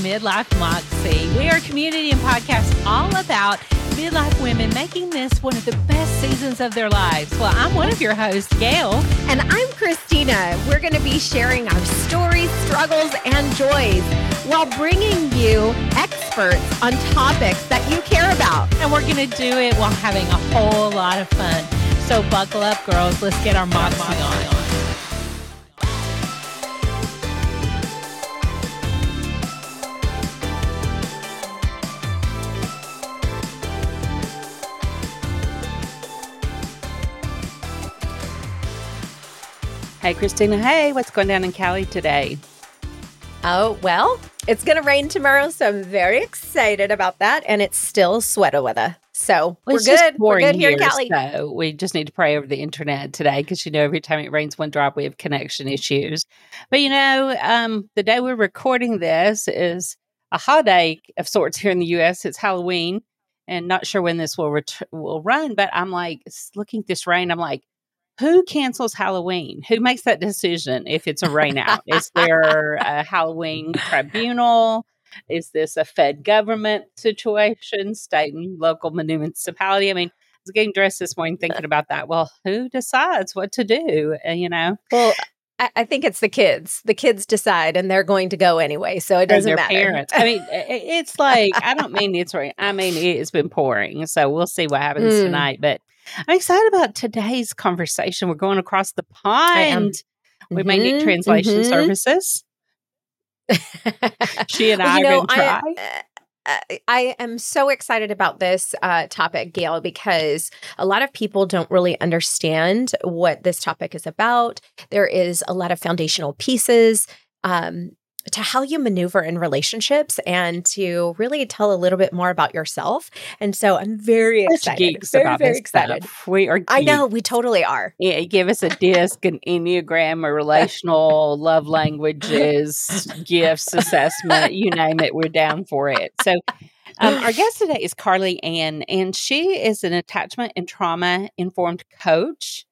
Midlife Moxie. We are a community and podcast all about midlife women making this one of the best seasons of their lives. Well, I'm one of your hosts, Gail. And I'm Christina. We're going to be sharing our stories, struggles, and joys while bringing you experts on topics that you care about. And we're going to do it while having a whole lot of fun. So buckle up, girls. Let's get our moxie on. Hey, Christina. Hey, what's going down in Cali today? Oh, well, it's going to rain tomorrow, so I'm very excited about that. And it's still sweater weather. So well, we're good. We're good here, here in Cali. So we just need to pray over the internet today because you know every time it rains one drop, we have connection issues. But you know, um, the day we're recording this is a holiday of sorts here in the U.S. It's Halloween, and not sure when this will ret- will run. But I'm like looking at this rain. I'm like, who cancels Halloween? Who makes that decision if it's a rain out? Is there a Halloween tribunal? Is this a Fed government situation, state and local municipality? I mean, I was getting dressed this morning thinking about that. Well, who decides what to do? Uh, you know? Well, I, think it's the kids. The kids decide, and they're going to go anyway, so it doesn't matter. Parents. I mean, it's like I don't mean it's right. I mean it's been pouring, so we'll see what happens mm. tonight. But I'm excited about today's conversation. We're going across the pond. We mm-hmm, may need translation mm-hmm. services. she and I you know, are going to try. I, uh, I am so excited about this uh, topic, Gail, because a lot of people don't really understand what this topic is about. There is a lot of foundational pieces um, to how you maneuver in relationships and to really tell a little bit more about yourself. And so I'm very excited. Geeks very, about very excited. Stuff. We are. Geeks. I know we totally are. Yeah, give us a disc, an enneagram, a relational love languages, gifts assessment. You name it, we're down for it. So. Um, our guest today is Carly Ann, and she is an attachment and trauma informed coach.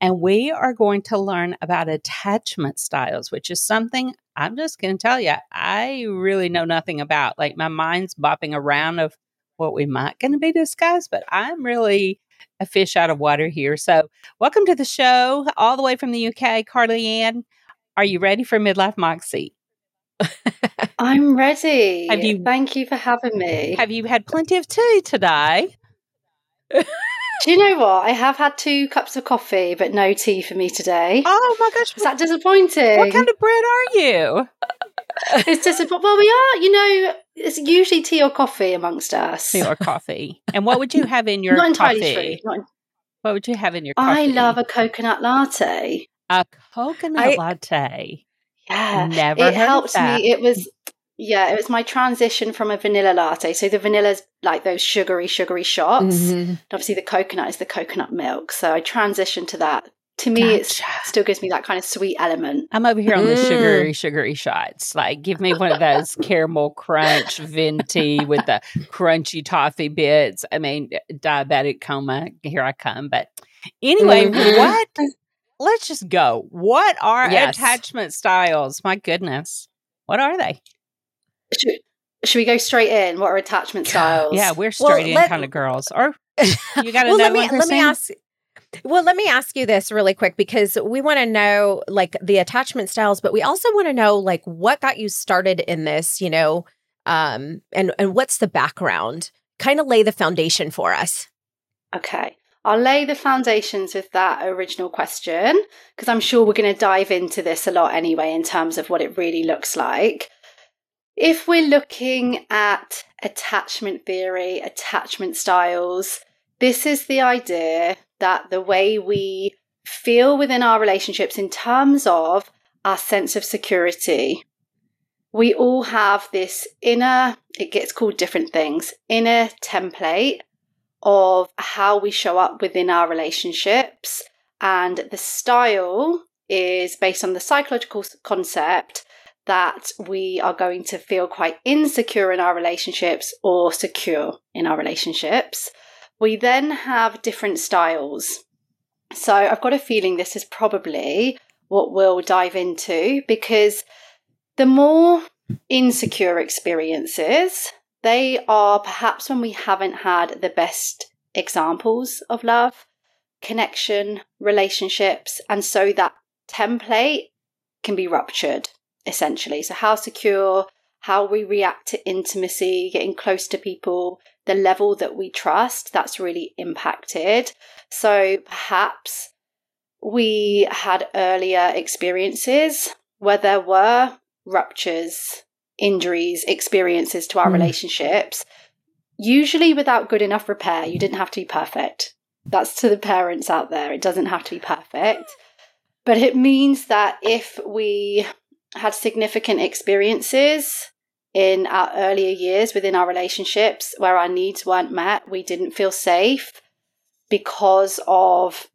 And we are going to learn about attachment styles, which is something I'm just going to tell you, I really know nothing about. Like my mind's bopping around of what we might going to be discussed, but I'm really a fish out of water here. So, welcome to the show, all the way from the UK, Carly Ann. Are you ready for midlife moxie? I'm ready. Have you? Thank you for having me. Have you had plenty of tea today? Do you know what? I have had two cups of coffee, but no tea for me today. Oh my gosh. Is that disappointing? What kind of bread are you? it's disappointing. Well, we are, you know, it's usually tea or coffee amongst us. Tea or coffee. And what would you have in your Not entirely coffee? True. Not what would you have in your coffee? I love a coconut latte. A coconut I, latte. Yeah. Never it helps me. It was yeah, it was my transition from a vanilla latte. So the vanilla's like those sugary, sugary shots. Mm-hmm. obviously, the coconut is the coconut milk. So I transitioned to that. To me, it still gives me that kind of sweet element. I'm over here on the mm. sugary, sugary shots. Like, give me one of those caramel crunch venti with the crunchy toffee bits. I mean, diabetic coma. Here I come. But anyway, mm-hmm. what? Let's just go. What are yes. attachment styles? My goodness. What are they? Should, should we go straight in? What are attachment styles? Yeah, we're straight well, in let, kind of girls. Or you got to well, know let me, let me ask. Well, let me ask you this really quick because we want to know like the attachment styles, but we also want to know like what got you started in this, you know, um, and and what's the background? Kind of lay the foundation for us. Okay. I'll lay the foundations with that original question because I'm sure we're going to dive into this a lot anyway in terms of what it really looks like. If we're looking at attachment theory, attachment styles, this is the idea that the way we feel within our relationships in terms of our sense of security. We all have this inner, it gets called different things, inner template of how we show up within our relationships. And the style is based on the psychological concept that we are going to feel quite insecure in our relationships or secure in our relationships. We then have different styles. So I've got a feeling this is probably what we'll dive into because the more insecure experiences, they are perhaps when we haven't had the best examples of love, connection, relationships, and so that template can be ruptured essentially. So, how secure, how we react to intimacy, getting close to people, the level that we trust, that's really impacted. So, perhaps we had earlier experiences where there were ruptures, injuries, experiences to our mm. relationships, usually without good enough repair. You didn't have to be perfect. That's to the parents out there. It doesn't have to be perfect. But it means that if we had significant experiences in our earlier years within our relationships where our needs weren't met, we didn't feel safe because of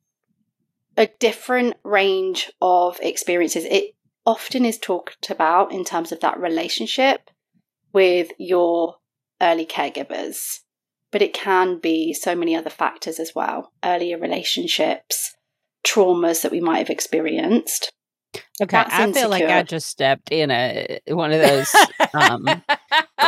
a different range of experiences. It often is talked about in terms of that relationship with your early caregivers, but it can be so many other factors as well earlier relationships, traumas that we might have experienced. Okay, I feel like I just stepped in a one of those um,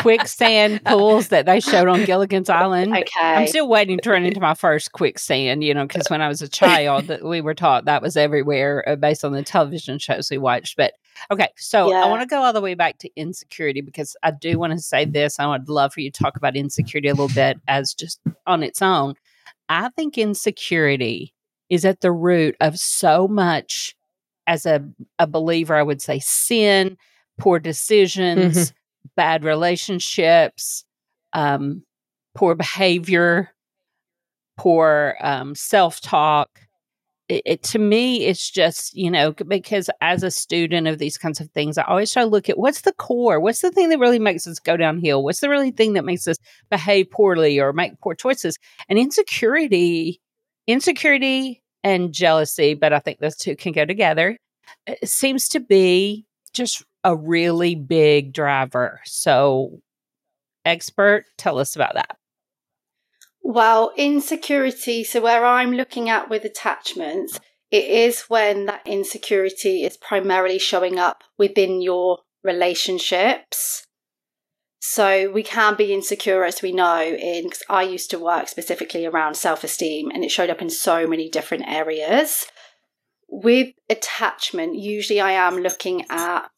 quicksand pools that they showed on Gilligan's Island. Okay, I'm still waiting to run into my first quicksand. You know, because when I was a child, we were taught that was everywhere uh, based on the television shows we watched. But okay, so yeah. I want to go all the way back to insecurity because I do want to say this. I would love for you to talk about insecurity a little bit as just on its own. I think insecurity is at the root of so much as a, a believer, I would say sin, poor decisions, mm-hmm. bad relationships, um, poor behavior, poor um, self talk. It, it, to me, it's just, you know, because as a student of these kinds of things, I always try to look at what's the core? What's the thing that really makes us go downhill? What's the really thing that makes us behave poorly or make poor choices? And insecurity, insecurity and jealousy, but I think those two can go together. Uh, it seems to be just a really big driver. So, expert, tell us about that. Well, insecurity, so where I'm looking at with attachments, it is when that insecurity is primarily showing up within your relationships. So we can be insecure, as we know, in I used to work specifically around self esteem, and it showed up in so many different areas. With attachment, usually I am looking at,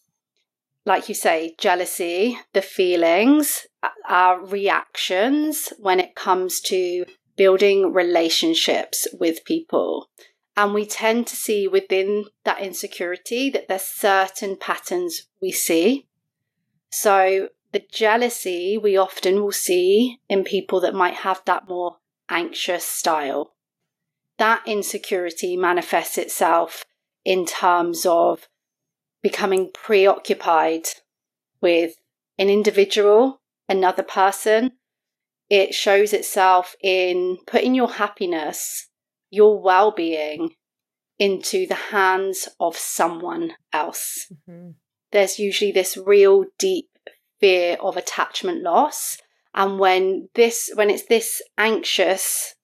like you say, jealousy, the feelings, our reactions when it comes to building relationships with people. And we tend to see within that insecurity that there's certain patterns we see. So the jealousy we often will see in people that might have that more anxious style. That insecurity manifests itself in terms of becoming preoccupied with an individual, another person. It shows itself in putting your happiness, your well being into the hands of someone else. Mm-hmm. There's usually this real deep fear of attachment loss. And when this, when it's this anxious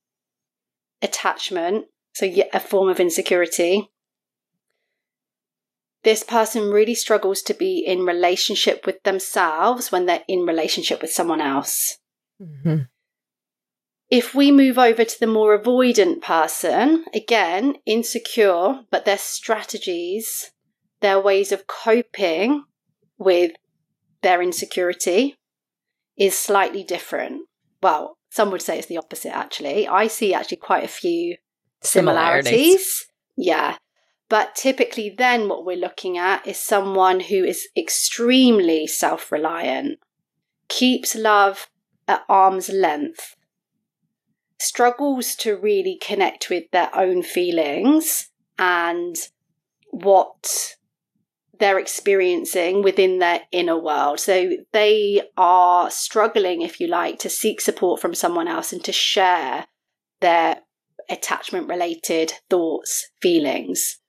attachment, so a form of insecurity, this person really struggles to be in relationship with themselves when they're in relationship with someone else. Mm-hmm. If we move over to the more avoidant person, again, insecure, but their strategies, their ways of coping with their insecurity is slightly different. Well, some would say it's the opposite, actually. I see actually quite a few similarities. similarities. Yeah. But typically, then what we're looking at is someone who is extremely self reliant, keeps love at arm's length, struggles to really connect with their own feelings and what they're experiencing within their inner world. So they are struggling, if you like, to seek support from someone else and to share their attachment related thoughts, feelings.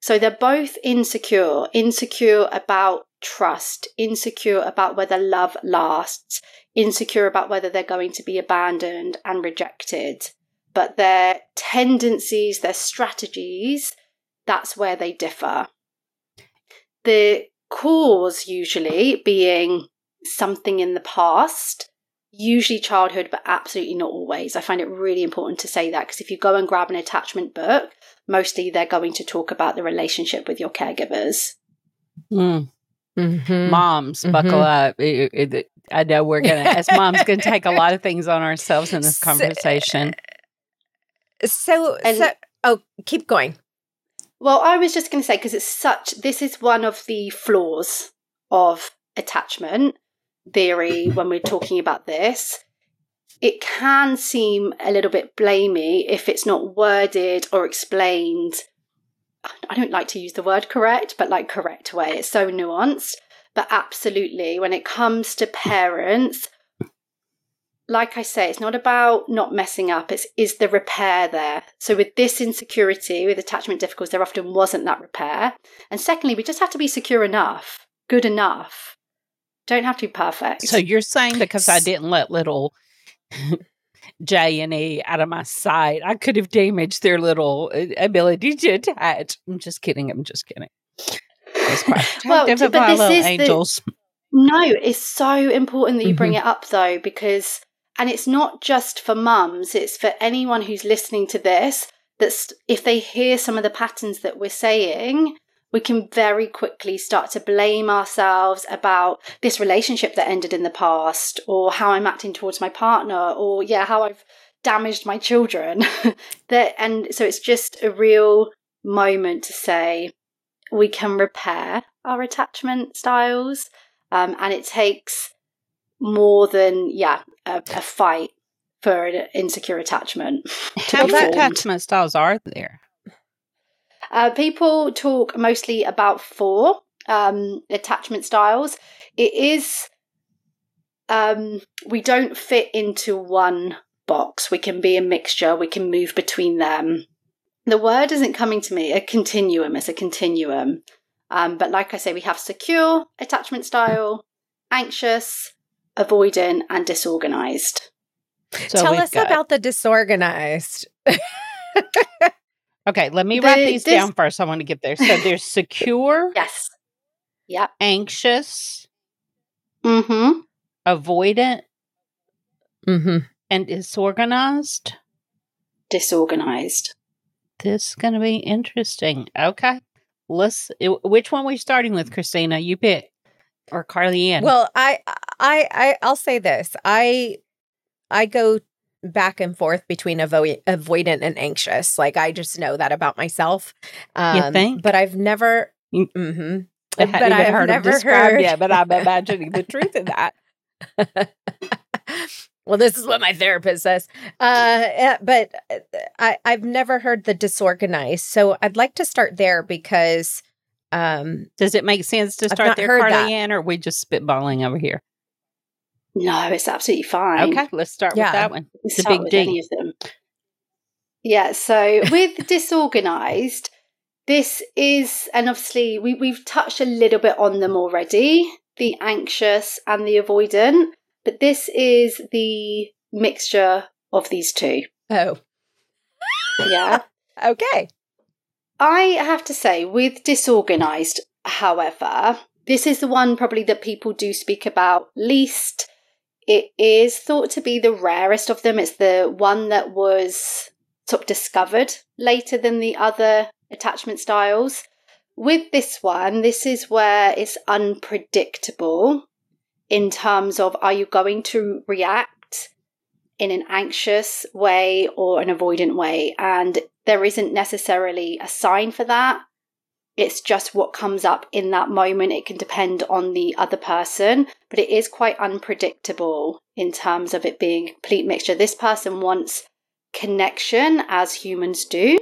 So they're both insecure, insecure about trust, insecure about whether love lasts, insecure about whether they're going to be abandoned and rejected. But their tendencies, their strategies, that's where they differ the cause usually being something in the past, usually childhood, but absolutely not always. I find it really important to say that because if you go and grab an attachment book, mostly they're going to talk about the relationship with your caregivers. Mm. Mm-hmm. Moms, mm-hmm. buckle up. It, it, it, I know we're going to, as moms, going to take a lot of things on ourselves in this conversation. So, and, so oh, keep going. Well, I was just going to say, because it's such, this is one of the flaws of attachment theory when we're talking about this. It can seem a little bit blamey if it's not worded or explained. I don't like to use the word correct, but like correct way. It's so nuanced. But absolutely, when it comes to parents, like I say, it's not about not messing up, it's is the repair there. So with this insecurity, with attachment difficulties, there often wasn't that repair. And secondly, we just have to be secure enough, good enough. Don't have to be perfect. So you're saying because I didn't let little J and E out of my sight, I could have damaged their little uh, ability to attach. I'm just kidding. I'm just kidding. well, but this is angels. The, no, it's so important that you bring mm-hmm. it up though, because and it's not just for mums, it's for anyone who's listening to this. that if they hear some of the patterns that we're saying, we can very quickly start to blame ourselves about this relationship that ended in the past, or how I'm acting towards my partner, or yeah, how I've damaged my children. that and so it's just a real moment to say we can repair our attachment styles, um, and it takes more than yeah a, a fight for an insecure attachment. How many attachment styles are there? Uh, people talk mostly about four um, attachment styles. It is um, we don't fit into one box. We can be a mixture. We can move between them. The word isn't coming to me. A continuum is a continuum. Um, but like I say, we have secure attachment style, anxious, avoidant, and disorganized. So Tell us got... about the disorganized. okay, let me the, write these this... down first. I want to get there. So there's secure. yes. Yep. Anxious. Mm-hmm. Avoidant. Mm-hmm. And disorganized. Disorganized. This is going to be interesting. Okay. Let's. Which one are we starting with, Christina? You pick or Carly Ann? Well, I, I, I, I'll say this. I, I go back and forth between avo- avoidant and anxious. Like I just know that about myself. Um, you think? But I've never. Mm-hmm. I but I've heard never heard. Yeah, but I'm imagining the truth in that. well, this is what my therapist says. Uh, eh, but uh, I, I've never heard the disorganized. So I'd like to start there because um, Does it make sense to start there, Carly Ann, or are we just spitballing over here? No, it's absolutely fine. Okay, let's start yeah. with that one. It's a big D. Yeah, so with disorganized, this is, and obviously we, we've touched a little bit on them already the anxious and the avoidant, but this is the mixture of these two. Oh. Yeah. okay. I have to say, with disorganized, however, this is the one probably that people do speak about least. It is thought to be the rarest of them. It's the one that was sort of discovered later than the other attachment styles. With this one, this is where it's unpredictable in terms of are you going to react in an anxious way or an avoidant way? And there isn't necessarily a sign for that. It's just what comes up in that moment. It can depend on the other person, but it is quite unpredictable in terms of it being a complete mixture. This person wants connection as humans do,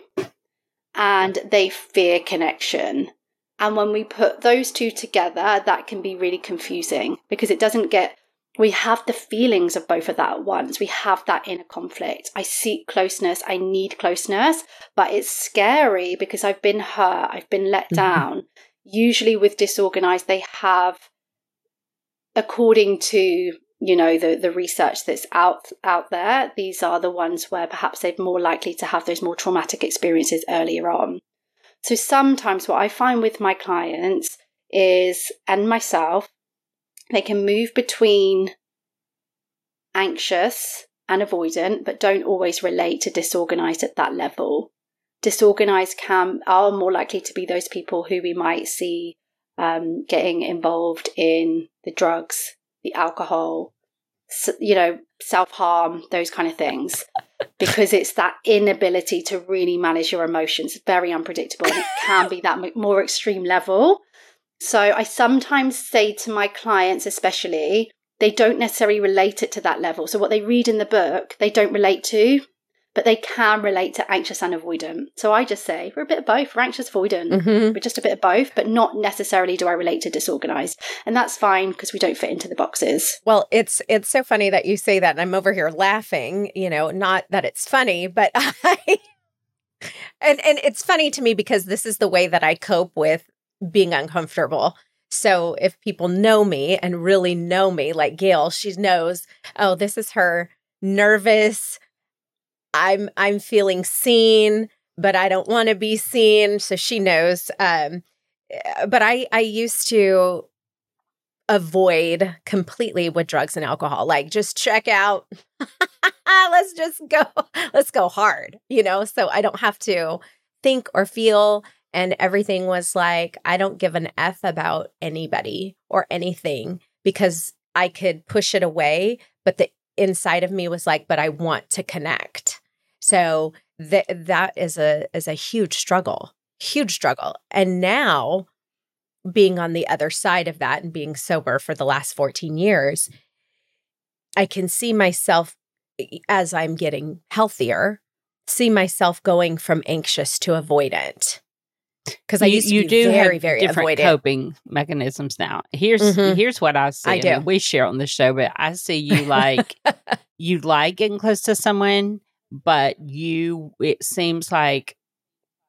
and they fear connection. And when we put those two together, that can be really confusing because it doesn't get we have the feelings of both of that at once. We have that inner conflict. I seek closeness. I need closeness, but it's scary because I've been hurt. I've been let mm-hmm. down. Usually with disorganized, they have, according to, you know, the, the research that's out, out there, these are the ones where perhaps they're more likely to have those more traumatic experiences earlier on. So sometimes what I find with my clients is, and myself, they can move between anxious and avoidant, but don't always relate to disorganized at that level. Disorganized can are more likely to be those people who we might see um, getting involved in the drugs, the alcohol, you know, self harm, those kind of things, because it's that inability to really manage your emotions. Very unpredictable. It can be that more extreme level. So I sometimes say to my clients, especially, they don't necessarily relate it to that level. So what they read in the book, they don't relate to, but they can relate to anxious and avoidant. So I just say we're a bit of both. We're anxious, avoidant. Mm-hmm. We're just a bit of both, but not necessarily do I relate to disorganized, and that's fine because we don't fit into the boxes. Well, it's it's so funny that you say that, and I'm over here laughing. You know, not that it's funny, but I. and and it's funny to me because this is the way that I cope with being uncomfortable. So if people know me and really know me, like Gail, she knows, oh, this is her nervous. I'm I'm feeling seen, but I don't want to be seen. So she knows. Um, eh, but I I used to avoid completely with drugs and alcohol. Like just check out. let's just go. Let's go hard. You know, so I don't have to think or feel and everything was like, I don't give an F about anybody or anything because I could push it away. But the inside of me was like, but I want to connect. So that that is a is a huge struggle, huge struggle. And now being on the other side of that and being sober for the last 14 years, I can see myself as I'm getting healthier, see myself going from anxious to avoidant because I used to you do very, very different avoidant. coping mechanisms now. Here's mm-hmm. here's what I see. I do. I mean, we share on the show, but I see you like you like getting close to someone, but you it seems like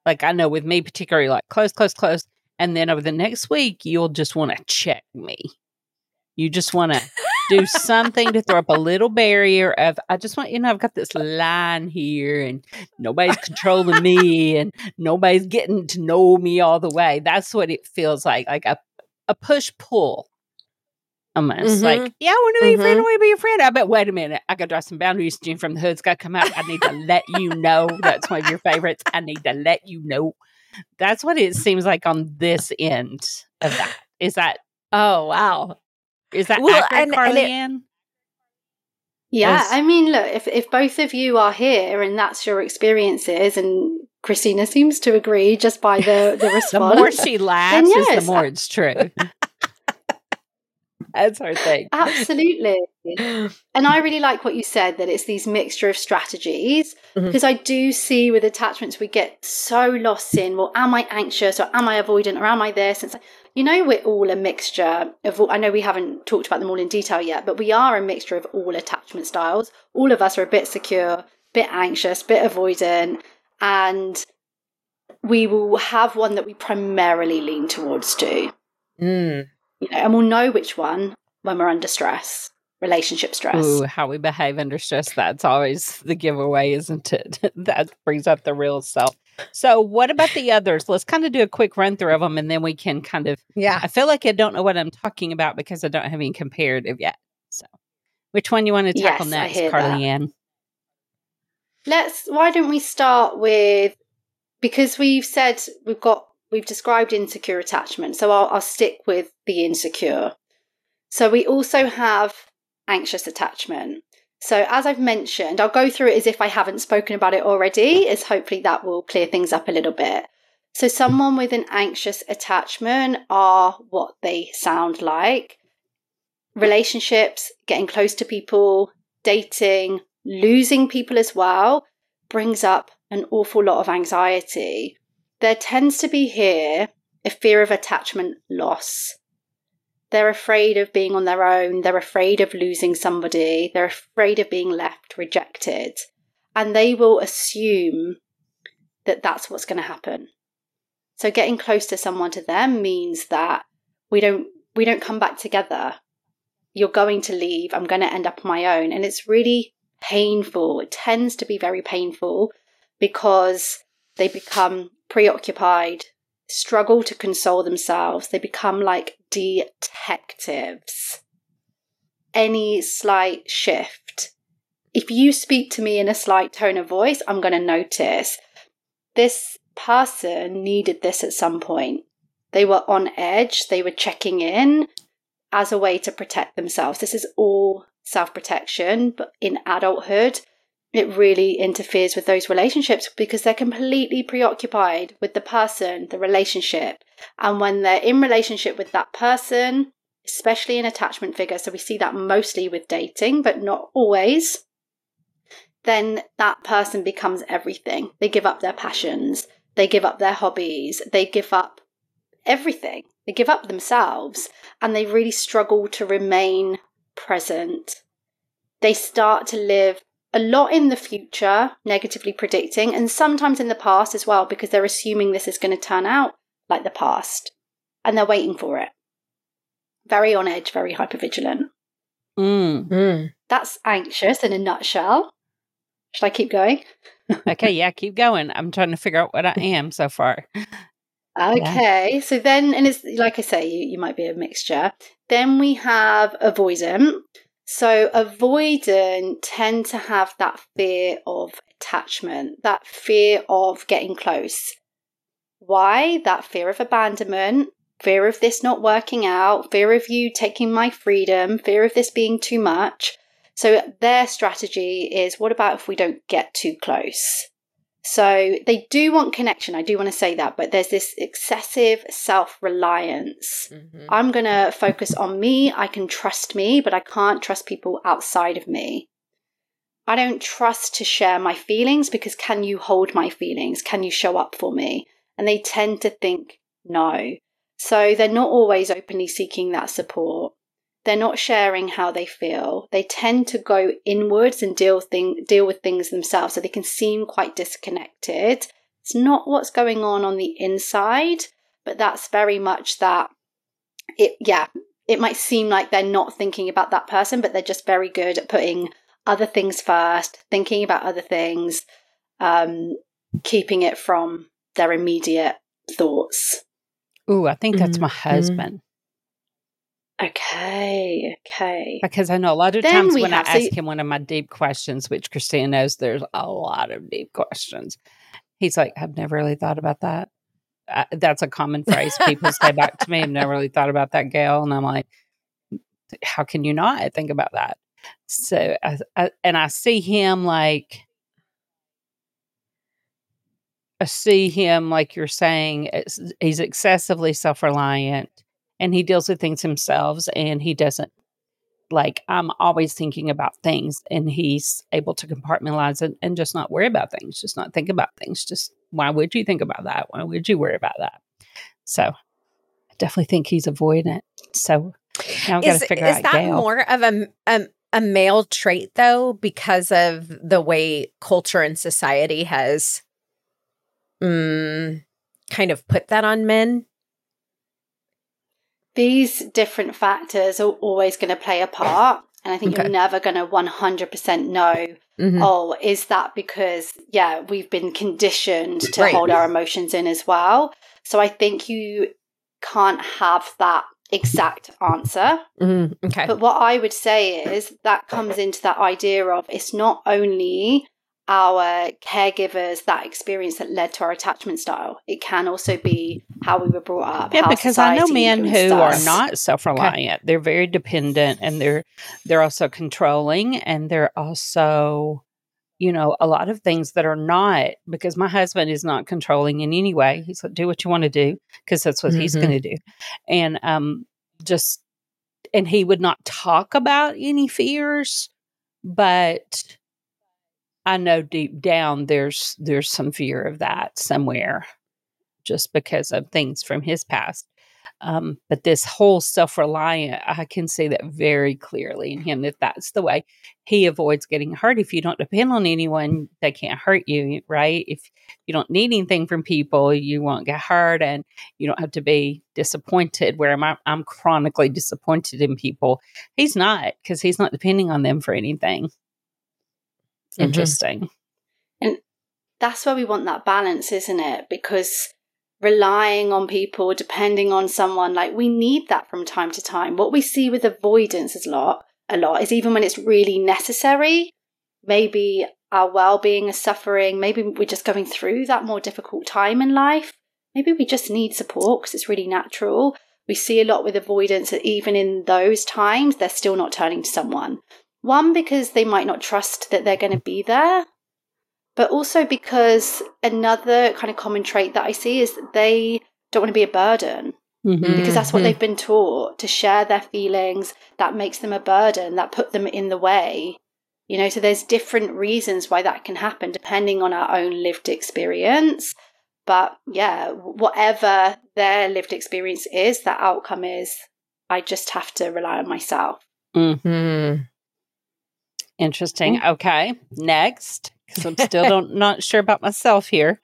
like I know with me particularly like close, close, close, and then over the next week you'll just want to check me. You just want to do something to throw up a little barrier of I just want you know I've got this line here and nobody's controlling me and nobody's getting to know me all the way. That's what it feels like, like a a push pull. Almost mm-hmm. like, yeah, I want to be mm-hmm. a friend, I want to be a friend. I bet, wait a minute, I gotta draw some boundaries. June from the Hood's gotta come out. I need to let you know that's one of your favorites. I need to let you know. That's what it seems like on this end of that. Is that Oh wow. Is that well, accurate, and, Carly and Ann? Yeah, I mean, look, if if both of you are here and that's your experiences, and Christina seems to agree just by the the response, the more she laughs, yes, the more it's true. that's her thing. Absolutely. And I really like what you said that it's these mixture of strategies mm-hmm. because I do see with attachments we get so lost in, well, am I anxious or am I avoidant or am I this? And it's like, you know, we're all a mixture of, all, I know we haven't talked about them all in detail yet, but we are a mixture of all attachment styles. All of us are a bit secure, bit anxious, bit avoidant, and we will have one that we primarily lean towards too. Mm. You know, and we'll know which one when we're under stress relationship stress. Ooh, how we behave under stress. That's always the giveaway, isn't it? that brings up the real self. So, what about the others? Let's kind of do a quick run through of them and then we can kind of. Yeah. I feel like I don't know what I'm talking about because I don't have any comparative yet. So, which one you want to tackle yes, next, Carly Ann? Let's, why don't we start with, because we've said we've got, we've described insecure attachment. So, I'll, I'll stick with the insecure. So, we also have anxious attachment. So, as I've mentioned, I'll go through it as if I haven't spoken about it already, as hopefully that will clear things up a little bit. So, someone with an anxious attachment are what they sound like relationships, getting close to people, dating, losing people as well brings up an awful lot of anxiety. There tends to be here a fear of attachment loss. They're afraid of being on their own. They're afraid of losing somebody. They're afraid of being left rejected. And they will assume that that's what's going to happen. So getting close to someone to them means that we don't we don't come back together. You're going to leave. I'm going to end up on my own. And it's really painful. It tends to be very painful because they become preoccupied. struggle to console themselves. They become like detectives. Any slight shift. If you speak to me in a slight tone of voice, I'm going to notice. This person needed this at some point. They were on edge, they were checking in as a way to protect themselves. This is all self protection, but in adulthood, it really interferes with those relationships because they're completely preoccupied with the person, the relationship. And when they're in relationship with that person, especially an attachment figure, so we see that mostly with dating, but not always, then that person becomes everything. They give up their passions, they give up their hobbies, they give up everything. They give up themselves and they really struggle to remain present. They start to live a lot in the future, negatively predicting, and sometimes in the past as well, because they're assuming this is going to turn out like the past and they're waiting for it. Very on edge, very hypervigilant. Mm. Mm. That's anxious in a nutshell. Should I keep going? Okay, yeah, keep going. I'm trying to figure out what I am so far. Okay, so then, and it's like I say, you, you might be a mixture. Then we have avoidant. So, avoidant tend to have that fear of attachment, that fear of getting close. Why? That fear of abandonment, fear of this not working out, fear of you taking my freedom, fear of this being too much. So, their strategy is what about if we don't get too close? So they do want connection. I do want to say that, but there's this excessive self reliance. Mhm. I'm going to focus on me. I can trust me, but I can't trust people outside of me. I don't trust to share my feelings because can you hold my feelings? Can you show up for me? And they tend to think no. So they're not always openly seeking that support. They're not sharing how they feel. They tend to go inwards and deal thing, deal with things themselves, so they can seem quite disconnected. It's not what's going on on the inside, but that's very much that. It yeah, it might seem like they're not thinking about that person, but they're just very good at putting other things first, thinking about other things, um, keeping it from their immediate thoughts. Ooh, I think that's my Mhm. husband. Okay, okay. Because I know a lot of Then times when I ask him one of my deep questions, which Christina knows there's a lot of deep questions, he's like, I've never really thought about that. Uh, that's a common phrase people say back to me. I've never really thought about that, Gail. And I'm like, how can you not think about that? So, I, I, and I see him like, I see him like you're saying, it's- he's excessively self reliant and he deals with things himself and he doesn't like I'm always thinking about things and he's able to compartmentalize it and just not worry about things, just not think about things. Just why would you think about that? Why would you worry about that? So I definitely think he's avoidant. So now I've got Is, to figure is out that Gail. more of a, a a male trait though, because of the way culture and society has mm, kind of put that on men? These different factors are always going to play a part. And I think Okay. you're never going to 100% know, Mhm. oh, is that because, yeah, we've been conditioned to Right. hold our emotions in as well. So I think you can't have that exact answer. Mhm. Okay. But what I would say is that comes into that idea of it's not only our caregivers that experience that led to our attachment style. It can also be how we were brought up. Yeah, because I know men who influenced are not self-reliant. They're very dependent, and they're they're also controlling, and they're also, you know, a lot of things that are not. Because my husband is not controlling in any way. He's like, do what you want to do, because that's what he's Mhm. going to do, and um, just and he would not talk about any fears, but I know deep down there's there's some fear of that somewhere, just because of things from his past. Um, but this whole self reliant, I can see that very clearly in him that that's the way he avoids getting hurt. If you don't depend on anyone, they can't hurt you, right? If you don't need anything from people, you won't get hurt and you don't have to be disappointed. Where I'm, I'm chronically disappointed in people. He's not because he's not depending on them for anything. Mhm. interesting. that's where we want that balance, isn't it? Because relying on people, depending on someone. Like we need that from time to time. What we see with avoidance is a lot, a lot is even when it's really necessary, maybe our well-being is suffering, maybe we're just going through that more difficult time in life. Maybe we just need support because it's really natural. We see a lot with avoidance that even in those times, they're still not turning to someone. One, because they might not trust that they're going to be there but also because another kind of common trait that I see is that they don't want to be a burden. Mm-hmm. Because that's what mm-hmm. they've been taught to share their feelings. That makes them a burden, that put them in the way. You know, so there's different reasons why that can happen depending on our own lived experience. But yeah, whatever their lived experience is, that outcome is, I just have to rely on myself. Mm-hmm. Interesting. Mm-hmm. Okay. Next because I'm still don't, not sure about myself here.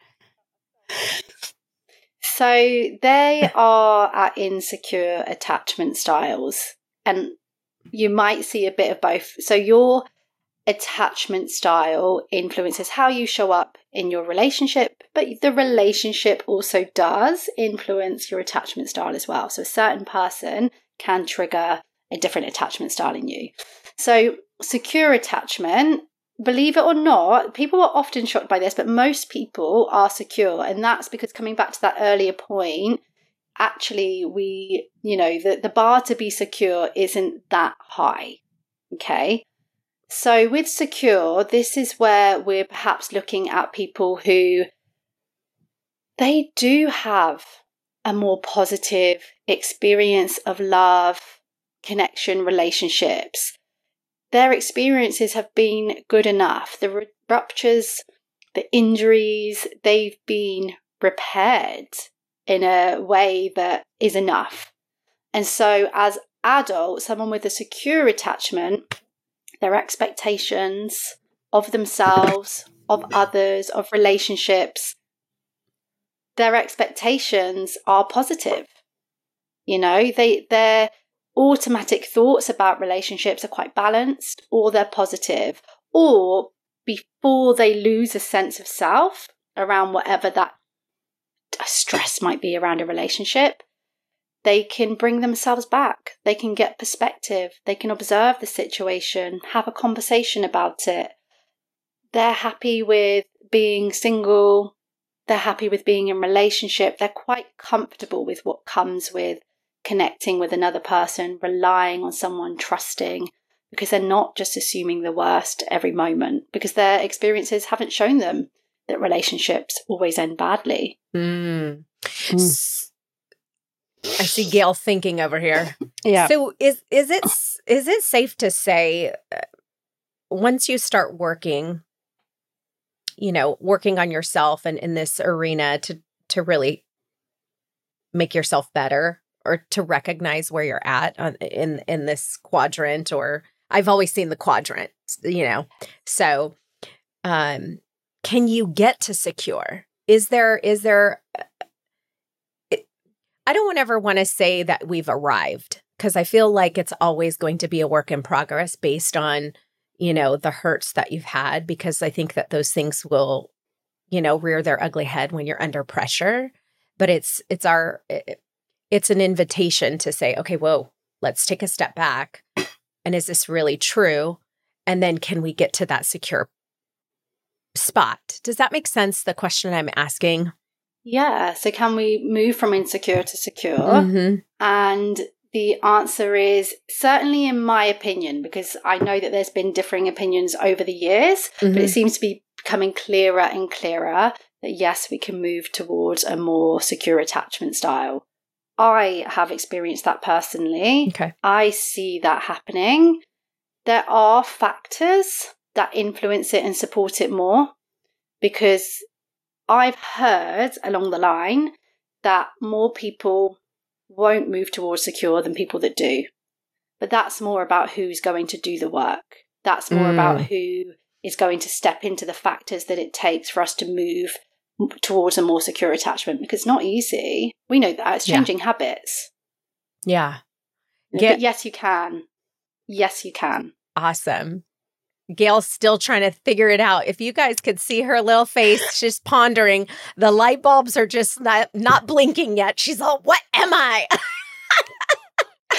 So they are our insecure attachment styles, and you might see a bit of both. So your attachment style influences how you show up in your relationship, but the relationship also does influence your attachment style as well. So a certain person can trigger a different attachment style in you. So secure attachment believe it or not, people are often shocked by this, but most people are secure. And that's because coming back to that earlier point, actually, we, you know, the, the bar to be secure isn't that high. Okay. So with secure, this is where we're perhaps looking at people who they do have a more positive experience of love, connection, relationships their experiences have been good enough. The ruptures, the injuries, they've been repaired in a way that is enough. And so, as adults, someone with a secure attachment, their expectations of themselves, of others, of relationships, their expectations are positive. You know, they they're automatic thoughts about relationships are quite balanced or they're positive, or before they lose a sense of self around whatever that stress might be around a relationship, they can bring themselves back. They can get perspective. They can observe the situation, have a conversation about it. They're happy with being single. They're happy with being in relationship. They're quite comfortable with what comes with connecting with another person, relying on someone, trusting, because they're not just assuming the worst every moment, because their experiences haven't shown them that relationships always end badly. Mm. Mm. I see Gail thinking over here. Yeah. So is is it is it safe to say uh, once you start working, you know, working on yourself and in this arena to to really make yourself better, or to recognize where you're at on, in in this quadrant or I've always seen the quadrant, you know. So, um can you get to secure? Is there is there uh, I don't ever want to say that we've arrived because I feel like it's always going to be a work in progress based on, you know, the hurts that you've had because I think that those things will, you know, rear their ugly head when you're under pressure. But it's it's our it, it's an invitation to say, okay, whoa, let's take a step back. And is this really true? And then can we get to that secure spot? Does that make sense? The question I'm asking. Yeah. So can we move from insecure to secure? Mm-hmm. And the answer is certainly in my opinion, because I know that there's been differing opinions over the years, mm-hmm. but it mm-hmm. seems to be becoming clearer and clearer that yes, we can move towards a more secure attachment style. I have experienced that personally. Okay. I see that happening. There are factors that influence it and support it more because I've heard along the line that more people won't move towards secure than people that do. But that's more about who's going to do the work. That's more mm. about who is going to step into the factors that it takes for us to move towards a more secure attachment because it's not easy. We know that it's changing yeah. habits. Yeah. Get- but yes, you can. Yes, you can. Awesome. Gail's still trying to figure it out. If you guys could see her little face, she's pondering. The light bulbs are just not, not blinking yet. She's all, "What am I?"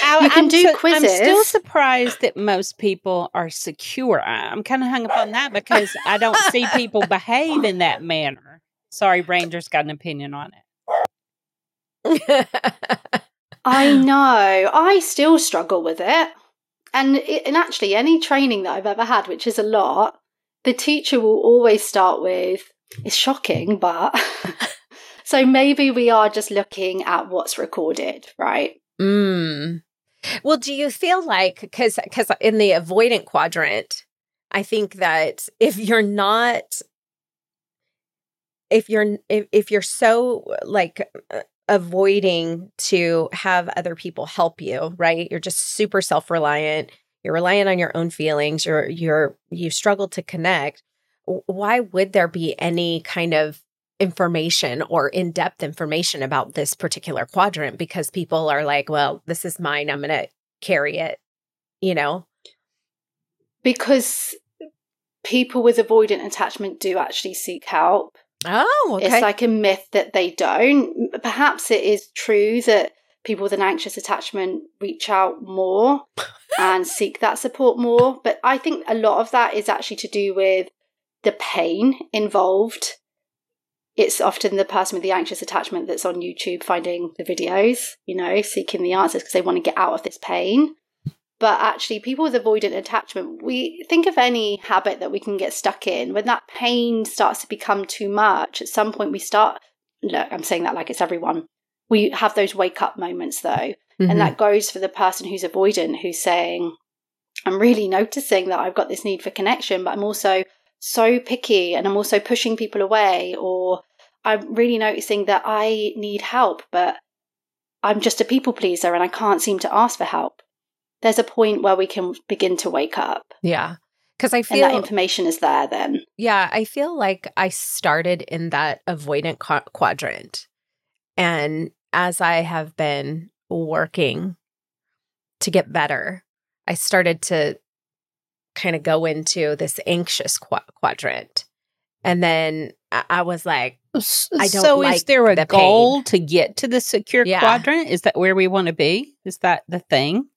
I, you can I'm do su- quizzes. I'm still surprised that most people are secure. I'm kind of hung up on that because I don't see people behave in that manner. Sorry, Ranger's got an opinion on it. I know. I still struggle with it. And, it, and actually, any training that I've ever had, which is a lot, the teacher will always start with, it's shocking, but. so maybe we are just looking at what's recorded, right? Mm. Well, do you feel like because because in the avoidant quadrant, I think that if you're not if you're if, if you're so like avoiding to have other people help you, right? You're just super self-reliant. You're reliant on your own feelings. You're you're you struggle to connect. Why would there be any kind of information or in-depth information about this particular quadrant because people are like, well, this is mine. I'm going to carry it, you know? Because people with avoidant attachment do actually seek help. Oh, okay. It's like a myth that they don't. Perhaps it is true that people with an anxious attachment reach out more and seek that support more. But I think a lot of that is actually to do with the pain involved. It's often the person with the anxious attachment that's on YouTube finding the videos, you know, seeking the answers because they want to get out of this pain. But actually, people with avoidant attachment, we think of any habit that we can get stuck in. When that pain starts to become too much, at some point we start. Look, I'm saying that like it's everyone. We have those wake up moments though. Mhm. And that goes for the person who's avoidant, who's saying, I'm really noticing that I've got this need for connection, but I'm also so picky and I'm also pushing people away, or I'm really noticing that I need help, but I'm just a people pleaser and I can't seem to ask for help. There's a point where we can begin to wake up, yeah. Because I and feel, that information is there then. yeah, I feel like I started in that avoidant qua- quadrant. And as I have been working to get better, I started to kind of go into this anxious qua- quadrant. And then I, I was like, I don't so is there a the goal to get to the secure Yeah. quadrant? Is that where we want to be? Is that the thing?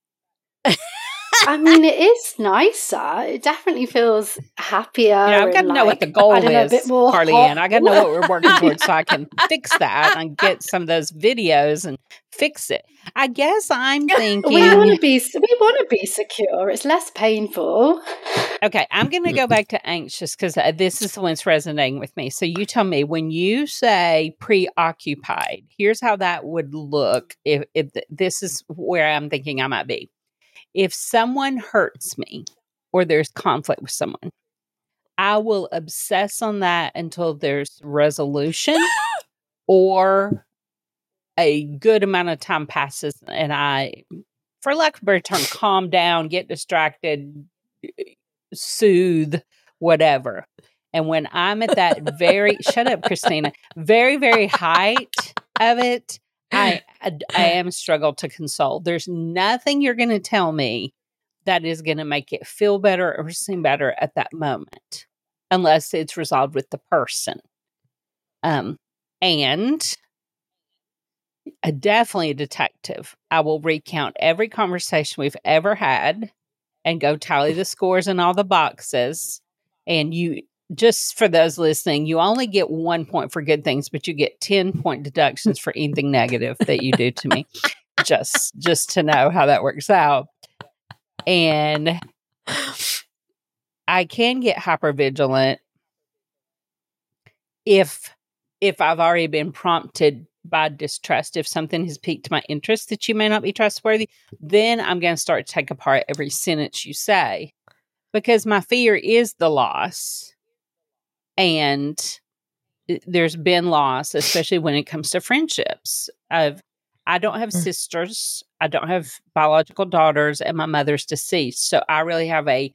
I mean, it is nicer. It definitely feels happier. Yeah, I've got to know what the goal know, is, Carly. Ann. I got to know what we're working towards so I can fix that and get some of those videos and fix it. I guess I'm thinking We want to be. We want to be secure. It's less painful. Okay, I'm going to go back to anxious because uh, this is the one that's resonating with me. So you tell me when you say preoccupied, here's how that would look if, if this is where I'm thinking I might be. If someone hurts me or there's conflict with someone, I will obsess on that until there's resolution or a good amount of time passes and I, for lack of a better term, calm down, get distracted, soothe, whatever. And when I'm at that very, shut up, Christina, very, very height of it, I, I, I am struggle to console. There's nothing you're going to tell me that is going to make it feel better or seem better at that moment, unless it's resolved with the person. Um, and a, definitely a detective. I will recount every conversation we've ever had and go tally the scores in all the boxes. And you, just for those listening, you only get one point for good things, but you get 10 point deductions for anything negative that you do to me. just, just to know how that works out. And I can get hyper vigilant if if I've already been prompted by distrust, if something has piqued my interest that you may not be trustworthy, then I'm going to start to take apart every sentence you say because my fear is the loss. And there's been loss, especially when it comes to friendships. I've, I don't have Mm. sisters, I don't have biological daughters, and my mother's deceased. So I really have a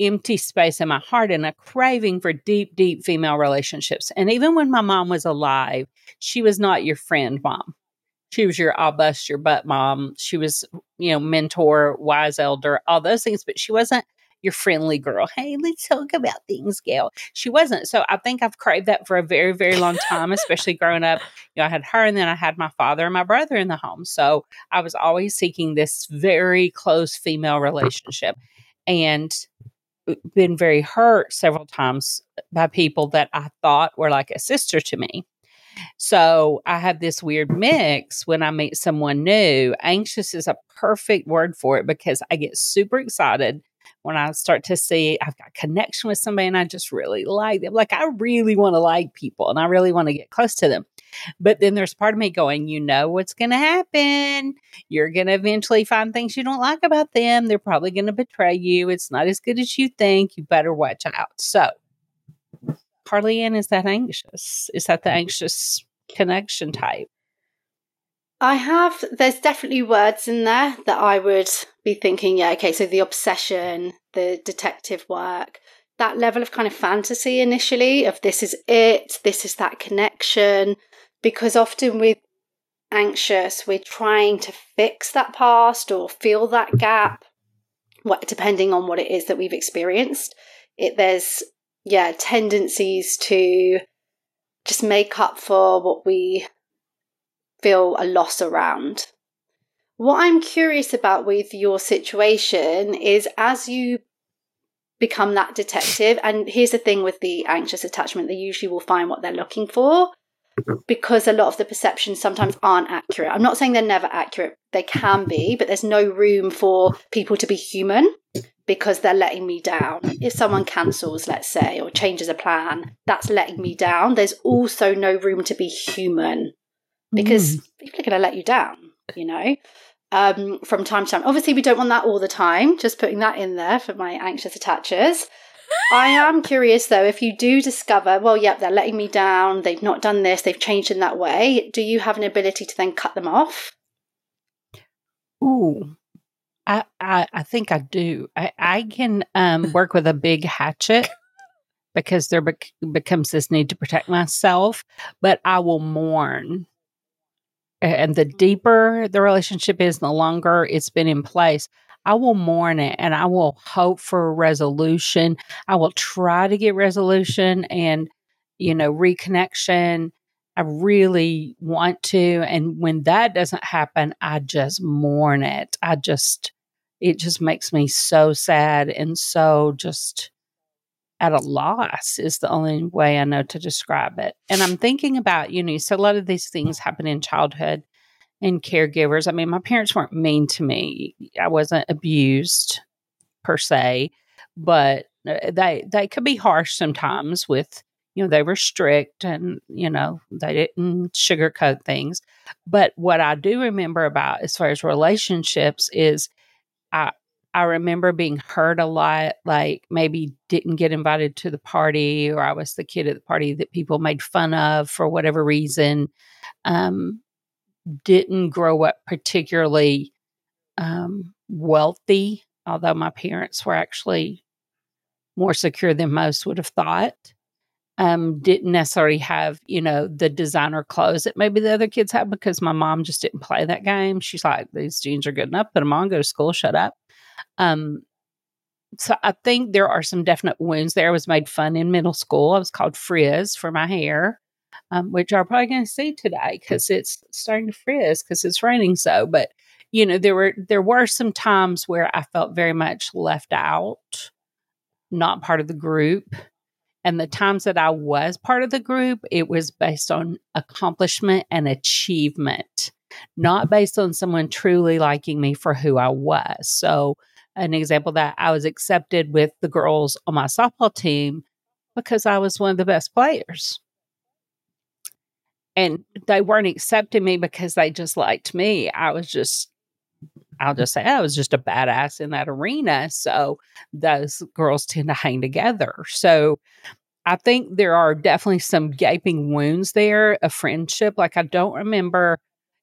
empty space in my heart and a craving for deep, deep female relationships. And even when my mom was alive, she was not your friend mom. She was your I'll bust your butt mom. She was, you know, mentor, wise elder, all those things, but she wasn't your friendly girl. Hey, let's talk about things, Gail. She wasn't. So I think I've craved that for a very, very long time, especially growing up. You know, I had her and then I had my father and my brother in the home. So I was always seeking this very close female relationship and uh, been very hurt several times by people that I thought were like a sister to me. So I have this weird mix when I meet someone new. Anxious is a perfect word for it because I get super excited when I start to see I've got connection with somebody and I just really like them. Like I really want to like people and I really want to get close to them. But then there's part of me going, you know what's going to happen. You're going to eventually find things you don't like about them. They're probably going to betray you. It's not as good as you think. You better watch out. So Carly Ann is that anxious? Is that the anxious connection type? I have, there's definitely words in there that I would be thinking, yeah, okay, so the obsession, the detective work, that level of kind of fantasy initially of this is it, this is that connection. Because often with anxious, we're trying to fix that past or fill that gap, what, depending on what it is that we've experienced. It, there's yeah, tendencies to just make up for what we feel a loss around. What I'm curious about with your situation is as you become that detective, and here's the thing with the anxious attachment, they usually will find what they're looking for because a lot of the perceptions sometimes aren't accurate. I'm not saying they're never accurate, they can be, but there's no room for people to be human because they're letting me down. If someone cancels, let's say, or changes a plan, that's letting me down. There's also no room to be human because mm. people are going to let you down, you know, um, from time to time. Obviously, we don't want that all the time, just putting that in there for my anxious attachers. I am curious though, if you do discover, well, yep, they're letting me down, they've not done this, they've changed in that way, do you have an ability to then cut them off? Ooh, I, I, I think I do. I, I can um, work with a big hatchet because there bec- becomes this need to protect myself, but I will mourn. And the deeper the relationship is, the longer it's been in place, I will mourn it and I will hope for resolution. I will try to get resolution and, you know, reconnection I really want to. And when that doesn't happen, I just mourn it. I just, it just makes me so sad and so just at a loss is the only way I know to describe it. And I'm thinking about, you know, so a lot of these things happen in childhood and caregivers. I mean, my parents weren't mean to me. I wasn't abused per se, but uh, they they could be harsh sometimes with you know, they were strict and, you know, they didn't sugarcoat things. But what I do remember about as far as relationships is I I remember being hurt a lot, like maybe didn't get invited to the party, or I was the kid at the party that people made fun of for whatever reason. Um, didn't grow up particularly um, wealthy, although my parents were actually more secure than most would have thought um, didn't necessarily have, you know, the designer clothes that maybe the other kids had because my mom just didn't play that game. She's like, these jeans are good enough, put them on, go to school, shut up. Um, so I think there are some definite wounds there. I was made fun in middle school. I was called frizz for my hair, um, which I'm probably going to see today because it's starting to frizz because it's raining so. But you know, there were there were some times where I felt very much left out, not part of the group. And the times that I was part of the group, it was based on accomplishment and achievement, not based on someone truly liking me for who I was. So, an example that I was accepted with the girls on my softball team because I was one of the best players. And they weren't accepting me because they just liked me. I was just I'll just say I was just a badass in that arena. So those girls tend to hang together. So I think there are definitely some gaping wounds there of friendship. Like I don't remember.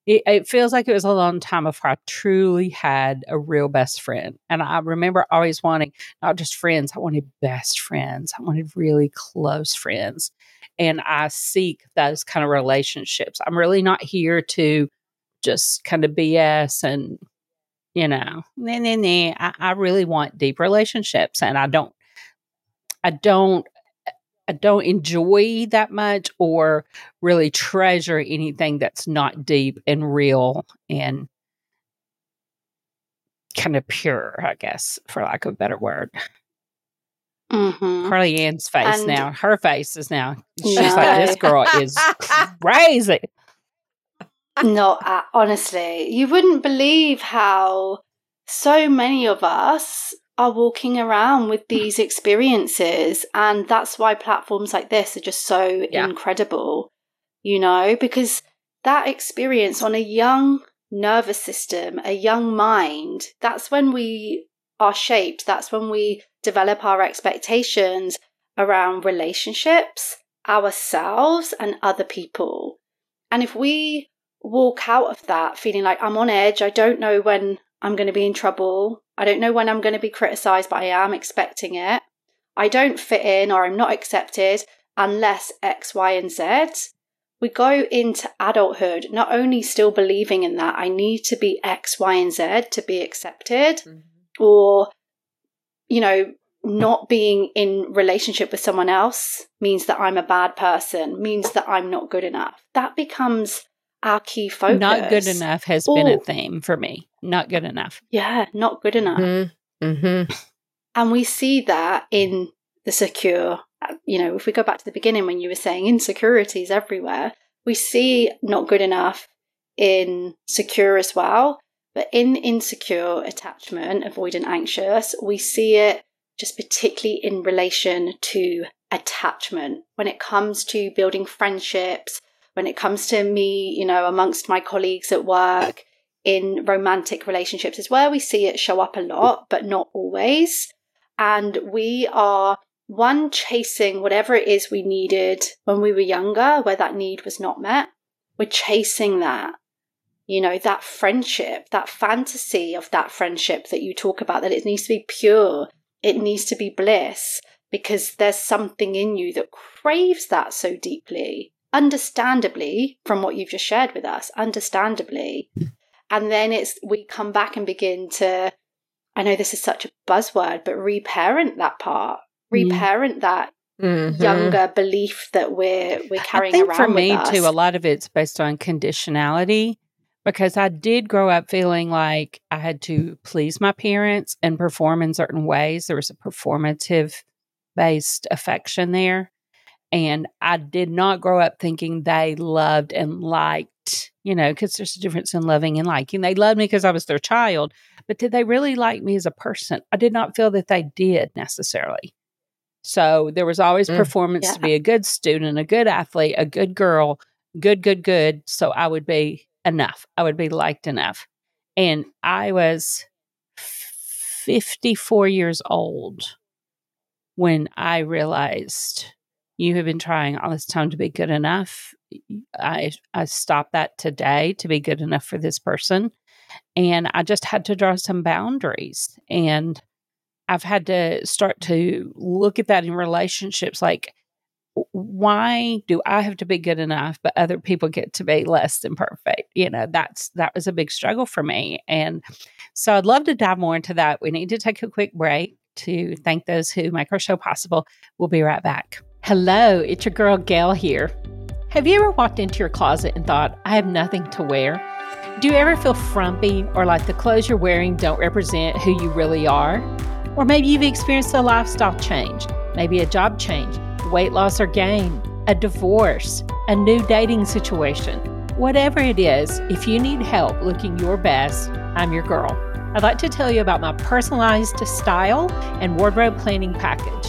It, it, feels like it was a long time before I truly had a real best friend. And I remember always wanting not just friends, I wanted best friends. I wanted really close friends. And I seek those kind of relationships. I'm really not here to just kind of BS and you know, nah, nah, nah. I, I really want deep relationships and I don't, I don't, I don't enjoy that much or really treasure anything that's not deep and real and kind of pure, I guess, for lack of a better word. Mm-hmm. Carly Ann's face And- now, her face is now. She's No. like, this girl is crazy. Not at, honestly. You wouldn't believe how so many of us are walking around with these experiences. And that's why platforms like this are just so Yeah. incredible, you know, because that experience on a young nervous system, a young mind, that's when we are shaped. That's when we develop our expectations around relationships, ourselves, and other people. And if we walk out of that feeling like I'm on edge, I don't know when I'm going to be in trouble, I don't know when I'm going to be criticized, but I am expecting it. I don't fit in or I'm not accepted unless X, Y, and Z. We go into adulthood not only still believing in that I need to be X, Y, and Z to be accepted, mm-hmm. or, you know, not being in relationship with someone else means that I'm a bad person, means that I'm not good enough. That becomes our key focus. Not good enough has been a theme for me. Not good enough. Yeah, not good enough. Mm-hmm. And we see that in the secure. uh, You know, if we go back to the beginning when you were saying insecurities everywhere, we see not good enough in secure as well. But in insecure attachment, avoidant anxious, we see it just particularly in relation to attachment. When it comes to building friendships, when it comes to me, you know, amongst my colleagues at work, in romantic relationships is where we see it show up a lot, but not always. And we are one chasing whatever it is we needed when we were younger, where that need was not met. We're chasing that, you know, that friendship, that fantasy of that friendship that you talk about, that it needs to be pure, it needs to be bliss, because there's something in you that craves that so deeply. Understandably, from what you've just shared with us, understandably. And then it's we come back and begin to I know this is such a buzzword, but reparent that part. Yeah. Reparent that Mm-hmm. younger belief that we're we're carrying I think around for me too, a lot of it's based on conditionality because I did grow up feeling like I had to please my parents and perform in certain ways. There was a performative based affection there. And I did not grow up thinking they loved and liked, you know, because there's a difference in loving and liking. They loved me because I was their child, but did they really like me as a person? I did not feel that they did necessarily. So there was always Mm, performance to be a good student, a good athlete, a good girl, good, good, good. So I would be enough. I would be liked enough. And I was 54 years old when I realized you have been trying all this time to be good enough. I I stopped that today to be good enough for this person. And I just had to draw some boundaries. And I've had to start to look at that in relationships like why do I have to be good enough but other people get to be less than perfect? You know, that's that was a big struggle for me. And so I'd love to dive more into that. We need to take a quick break to thank those who make our show possible. We'll be right back. Hello, it's your girl Gail here. Have you ever walked into your closet and thought, I have nothing to wear? Do you ever feel frumpy or like the clothes you're wearing don't represent who you really are? Or maybe you've experienced a lifestyle change, maybe a job change, weight loss or gain, a divorce, a new dating situation. Whatever it is, if you need help looking your best, I'm your girl. I'd like to tell you about my personalized style and wardrobe planning package.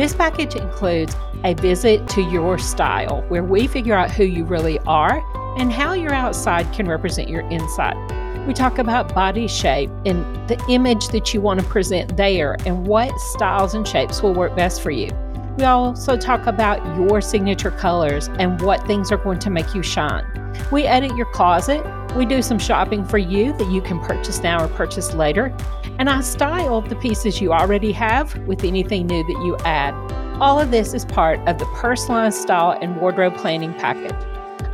This package includes a visit to your style, where we figure out who you really are and how your outside can represent your inside. We talk about body shape and the image that you want to present there and what styles and shapes will work best for you. We also talk about your signature colors and what things are going to make you shine. We edit your closet. We do some shopping for you that you can purchase now or purchase later. And I style the pieces you already have with anything new that you add. All of this is part of the personalized style and wardrobe planning package.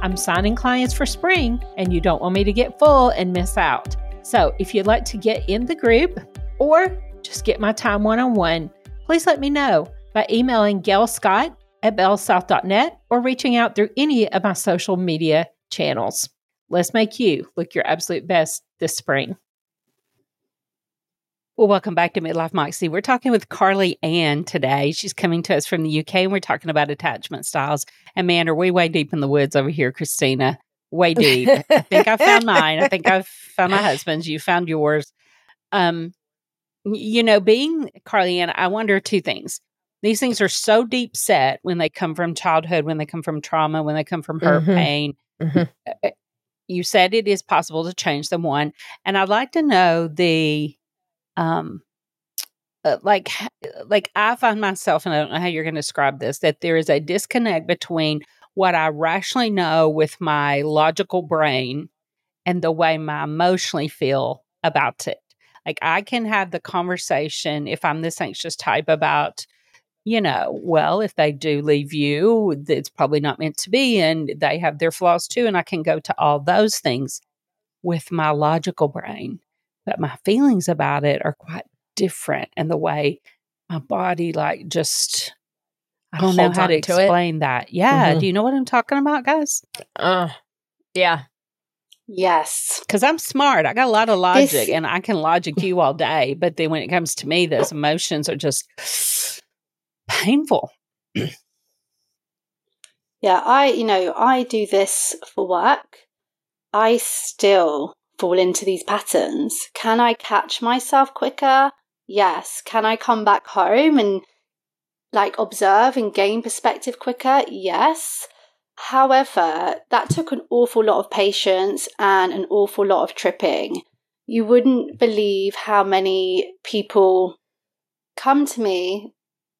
I'm signing clients for spring, and you don't want me to get full and miss out. So if you'd like to get in the group or just get my time one on one, please let me know by emailing Gail Scott at bellsouth.net or reaching out through any of my social media channels. Let's make you look your absolute best this spring. Well, welcome back to Midlife Moxie. We're talking with Carly Ann today. She's coming to us from the UK and we're talking about attachment styles. And man, are we way deep in the woods over here, Christina? Way deep. I think I found mine. I think I've found my husband's. You found yours. Um, you know, being Carly Ann, I wonder two things. These things are so deep set when they come from childhood, when they come from trauma, when they come from hurt, Mhm. pain. Mhm. Uh, uh, You said it is possible to change them. One, and I'd like to know the, um, uh, like, like I find myself, and I don't know how you're going to describe this, that there is a disconnect between what I rationally know with my logical brain and the way my emotionally feel about it. Like I can have the conversation if I'm this anxious type about, you know, well, if they do leave you, it's probably not meant to be, and they have their flaws too. And I can go to all those things with my logical brain, but my feelings about it are quite different. And the way my body, like, just, I don't know how to on to it. explain that. Yeah. Mhm. Do you know what I'm talking about, guys? Uh, yeah. Yes. Because I'm smart. I got a lot of logic This- and I can logic you all day. But then when it comes to me, those emotions are just painful. Yeah, I, you know, I do this for work. I still fall into these patterns. Can I catch myself quicker? Yes. Can I come back home and like observe and gain perspective quicker? Yes. However, that took an awful lot of patience and an awful lot of tripping. You wouldn't believe how many people come to me,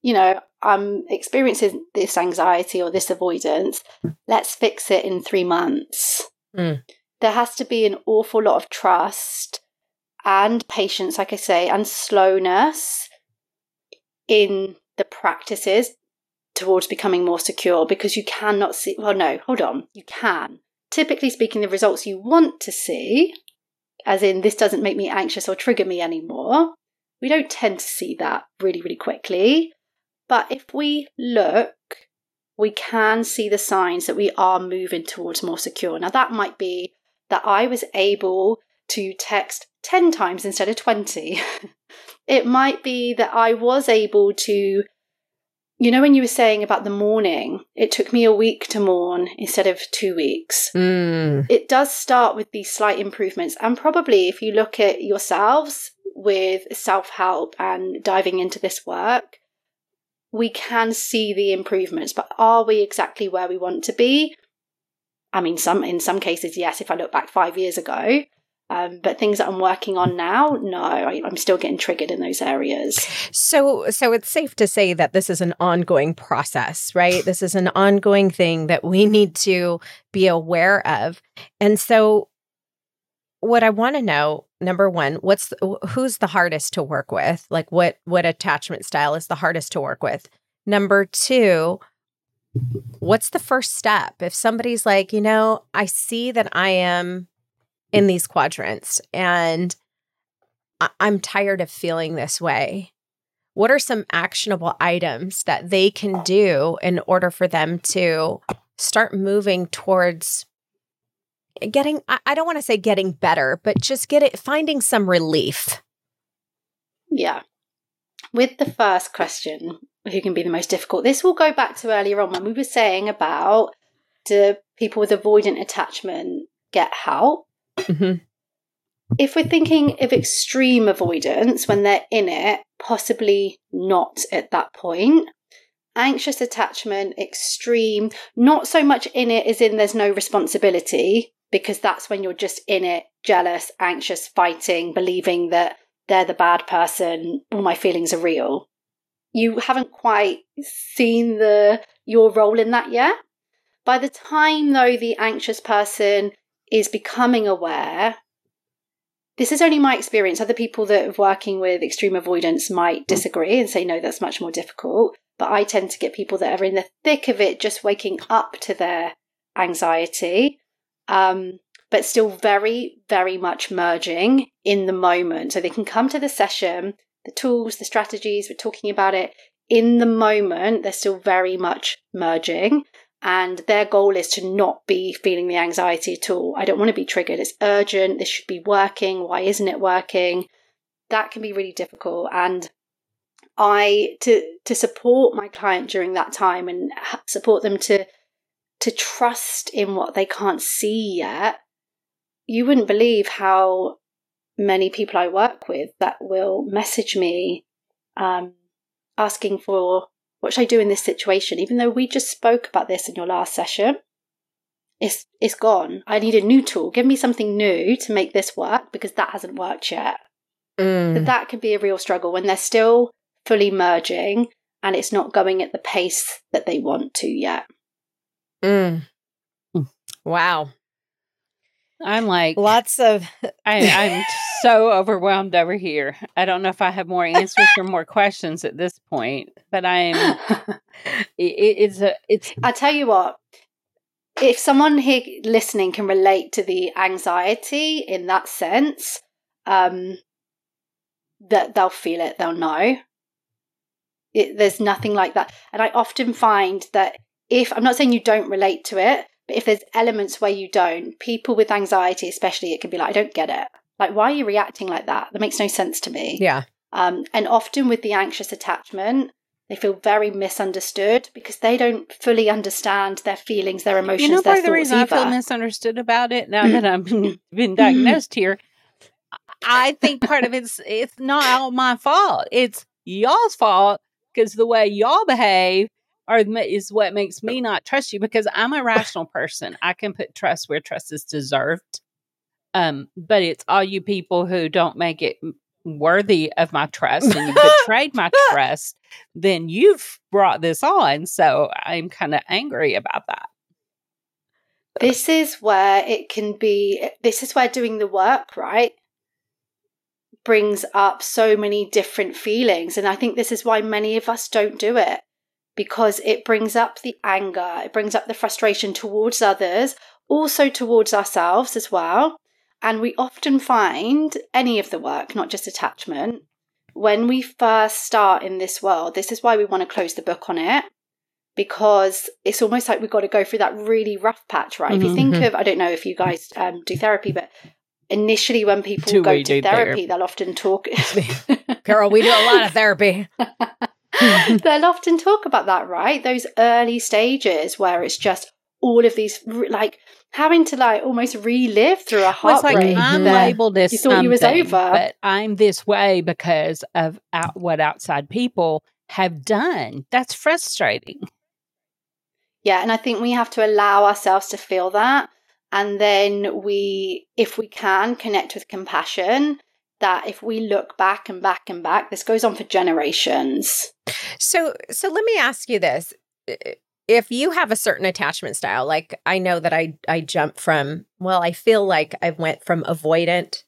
you know, I'm experiencing this anxiety or this avoidance. Let's fix it in three months. Mm. There has to be an awful lot of trust and patience, like I say, and slowness in the practices towards becoming more secure because you cannot see. Well, no, hold on. You can. Typically speaking, the results you want to see, as in this doesn't make me anxious or trigger me anymore, we don't tend to see that really, really quickly. But if we look, we can see the signs that we are moving towards more secure. Now, that might be that I was able to text 10 times instead of 20. it might be that I was able to, you know, when you were saying about the mourning, it took me a week to mourn instead of two weeks Mm. it does start with these slight improvements. And probably if you look at yourselves with self help and diving into this work, we can see the improvements. But are we exactly where we want to be? I mean, some in some cases, yes. If I look back five years ago, um, but things that I'm working on now, no, I, I'm still getting triggered in those areas. So, so it's safe to say that this is an ongoing process, right? This is an ongoing thing that we need to be aware of. And so, what I want to know, number one, what's the, who's the hardest to work with? Like, what what attachment style is the hardest to work with? Number two, what's the first step if somebody's like, you know, I see that I am in these quadrants and I- I'm tired of feeling this way what are some actionable items that they can do in order for them to start moving towards getting I, don't want to say getting better but just get it finding some relief Yeah. With the first question, who can be the most difficult? This will go back to earlier on when we were saying about do people with avoidant attachment get help? Mhm. If we're thinking of extreme avoidance when they're in it, possibly not at that point. Anxious attachment, extreme, not so much in it as in there's no responsibility, because that's when you're just in it, jealous, anxious, fighting, believing that they're the bad person, all my feelings are real. You haven't quite seen the your role in that yet. By the time though the anxious person is becoming aware, this is only my experience. Other people that are working with extreme avoidance might disagree and say, no, that's much more difficult. But I tend to get people that are in the thick of it, just waking up to their anxiety. Um, but still very, very much merging in the moment. So they can come to the session, the tools, the strategies, we're talking about it in the moment, they're still very much merging. And their goal is to not be feeling the anxiety at all. I don't want to be triggered. It's urgent. This should be working. Why isn't it working? That can be really difficult. And I to to support my client during that time and support them to to trust in what they can't see yet. You wouldn't believe how many people I work with that will message me um, asking for what should I do in this situation, even though we just spoke about this in your last session. It's it's gone. I need a new tool. Give me something new to make this work because that hasn't worked yet. Mm. But that can be a real struggle when they're still fully merging and it's not going at the pace that they want to yet. Mm. Wow. I'm like lots of I, I'm so overwhelmed over here. I don't know if I have more answers or more questions at this point, but I'm it, it's a it's I tell you what, if someone here listening can relate to the anxiety in that sense, um that they'll feel it, they'll know. It, there's nothing like that. And I often find that if I'm not saying you don't relate to it, but if there's elements where you don't, people with anxiety, especially, it can be like, I don't get it. Like, why are you reacting like that? That makes no sense to me. Yeah. Um, and often with the anxious attachment, they feel very misunderstood because they don't fully understand their feelings, their emotions. You know, part of the reason either. I feel misunderstood about it now that I've been diagnosed here, I think part of it's it's not all my fault. It's y'all's fault because the way y'all behave are is what makes me not trust you because I'm a rational person. I can put trust where trust is deserved. Um, but it's all you people who don't make it worthy of my trust and you betrayed my trust, then you've brought this on. So I'm kind of angry about that. This is where it can be, this is where doing the work, right? brings up so many different feelings. And I think this is why many of us don't do it because it brings up the anger, it brings up the frustration towards others, also towards ourselves as well. And we often find any of the work, not just attachment, when we first start in this world, this is why we want to close the book on it because it's almost like we've got to go through that really rough patch, right? Mm-hmm. If you think mm-hmm. of, I don't know if you guys um, do therapy, but initially when people go to therapy, therapy, they'll often talk. Carol, we do a lot of therapy. they'll often talk about that, right? Those early stages where it's just all of these like having to like almost relive through a heartbreak. Well, it's like I'm labeled as you thought you was over, but I'm this way because of out, what outside people have done. That's frustrating. Yeah, and I think we have to allow ourselves to feel that, and then we, if we can, connect with compassion. That if we look back and back and back, this goes on for generations. So, so let me ask you this: if you have a certain attachment style like i know that i i jump from well i feel like i went from avoidant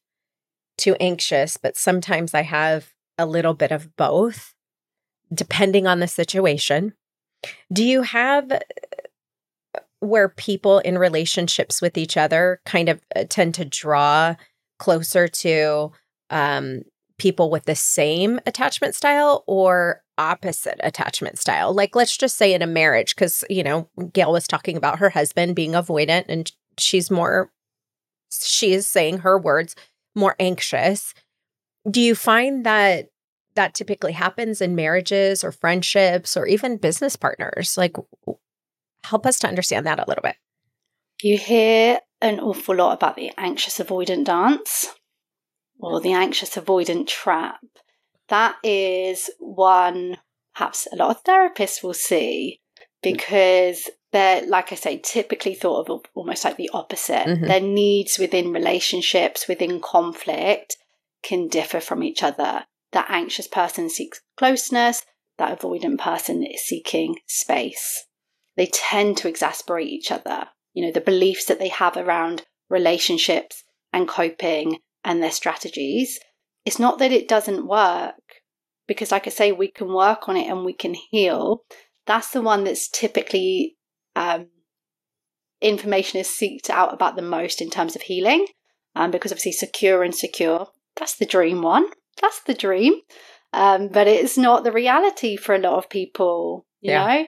to anxious but sometimes i have a little bit of both depending on the situation do you have where people in relationships with each other kind of uh, tend to draw closer to um, people with the same attachment style or opposite attachment style. Like, let's just say in a marriage, because, you know, Gail was talking about her husband being avoidant and she's more, she is saying her words, more anxious. Do you find that that typically happens in marriages or friendships or even business partners? Like, help us to understand that a little bit. You hear an awful lot about the anxious avoidant dance or the anxious avoidant trap that is one perhaps a lot of therapists will see because they're, like I say, typically thought of almost like the opposite. Mm-hmm. Their needs within relationships, within conflict, can differ from each other. That anxious person seeks closeness, that avoidant person is seeking space. They tend to exasperate each other. You know, the beliefs that they have around relationships and coping and their strategies it's not that it doesn't work, because, like I say, we can work on it and we can heal. That's the one that's typically um, information is seeked out about the most in terms of healing. Um, because obviously, secure and secure, that's the dream one. That's the dream. Um, but it's not the reality for a lot of people, you yeah. know?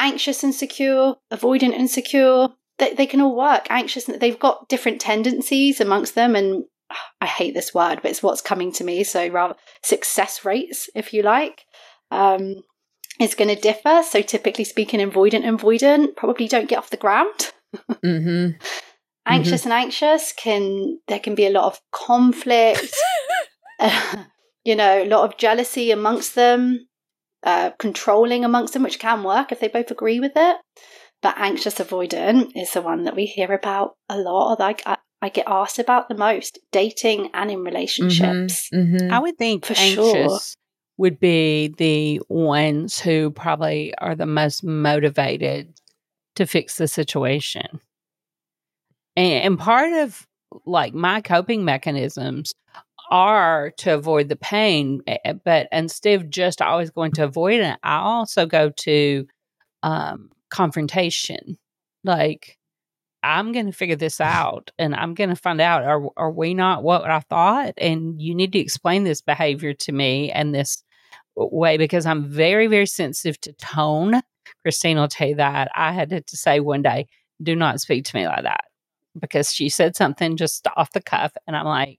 Anxious and secure, avoidant and secure, they, they can all work. Anxious, they've got different tendencies amongst them. And I hate this word, but it's what's coming to me. So, rather, success rates, if you like. Um, is going to differ. So, typically speaking, avoidant and avoidant probably don't get off the ground. mm-hmm. Anxious mm-hmm. and anxious can there can be a lot of conflict, uh, you know, a lot of jealousy amongst them, uh, controlling amongst them, which can work if they both agree with it. But anxious avoidant is the one that we hear about a lot. Like I, I get asked about the most, dating and in relationships. Mm-hmm. Mm-hmm. I would think for sure would be the ones who probably are the most motivated to fix the situation. And, and part of like my coping mechanisms are to avoid the pain, eh, eh, but instead of just always going to avoid it, I also go to um, confrontation. Like, I'm going to figure this out and I'm going to find out are, are we not what I thought? And you need to explain this behavior to me and this way because I'm very, very sensitive to tone. Christine will tell you that. I had to say one day, do not speak to me like that because she said something just off the cuff. And I'm like,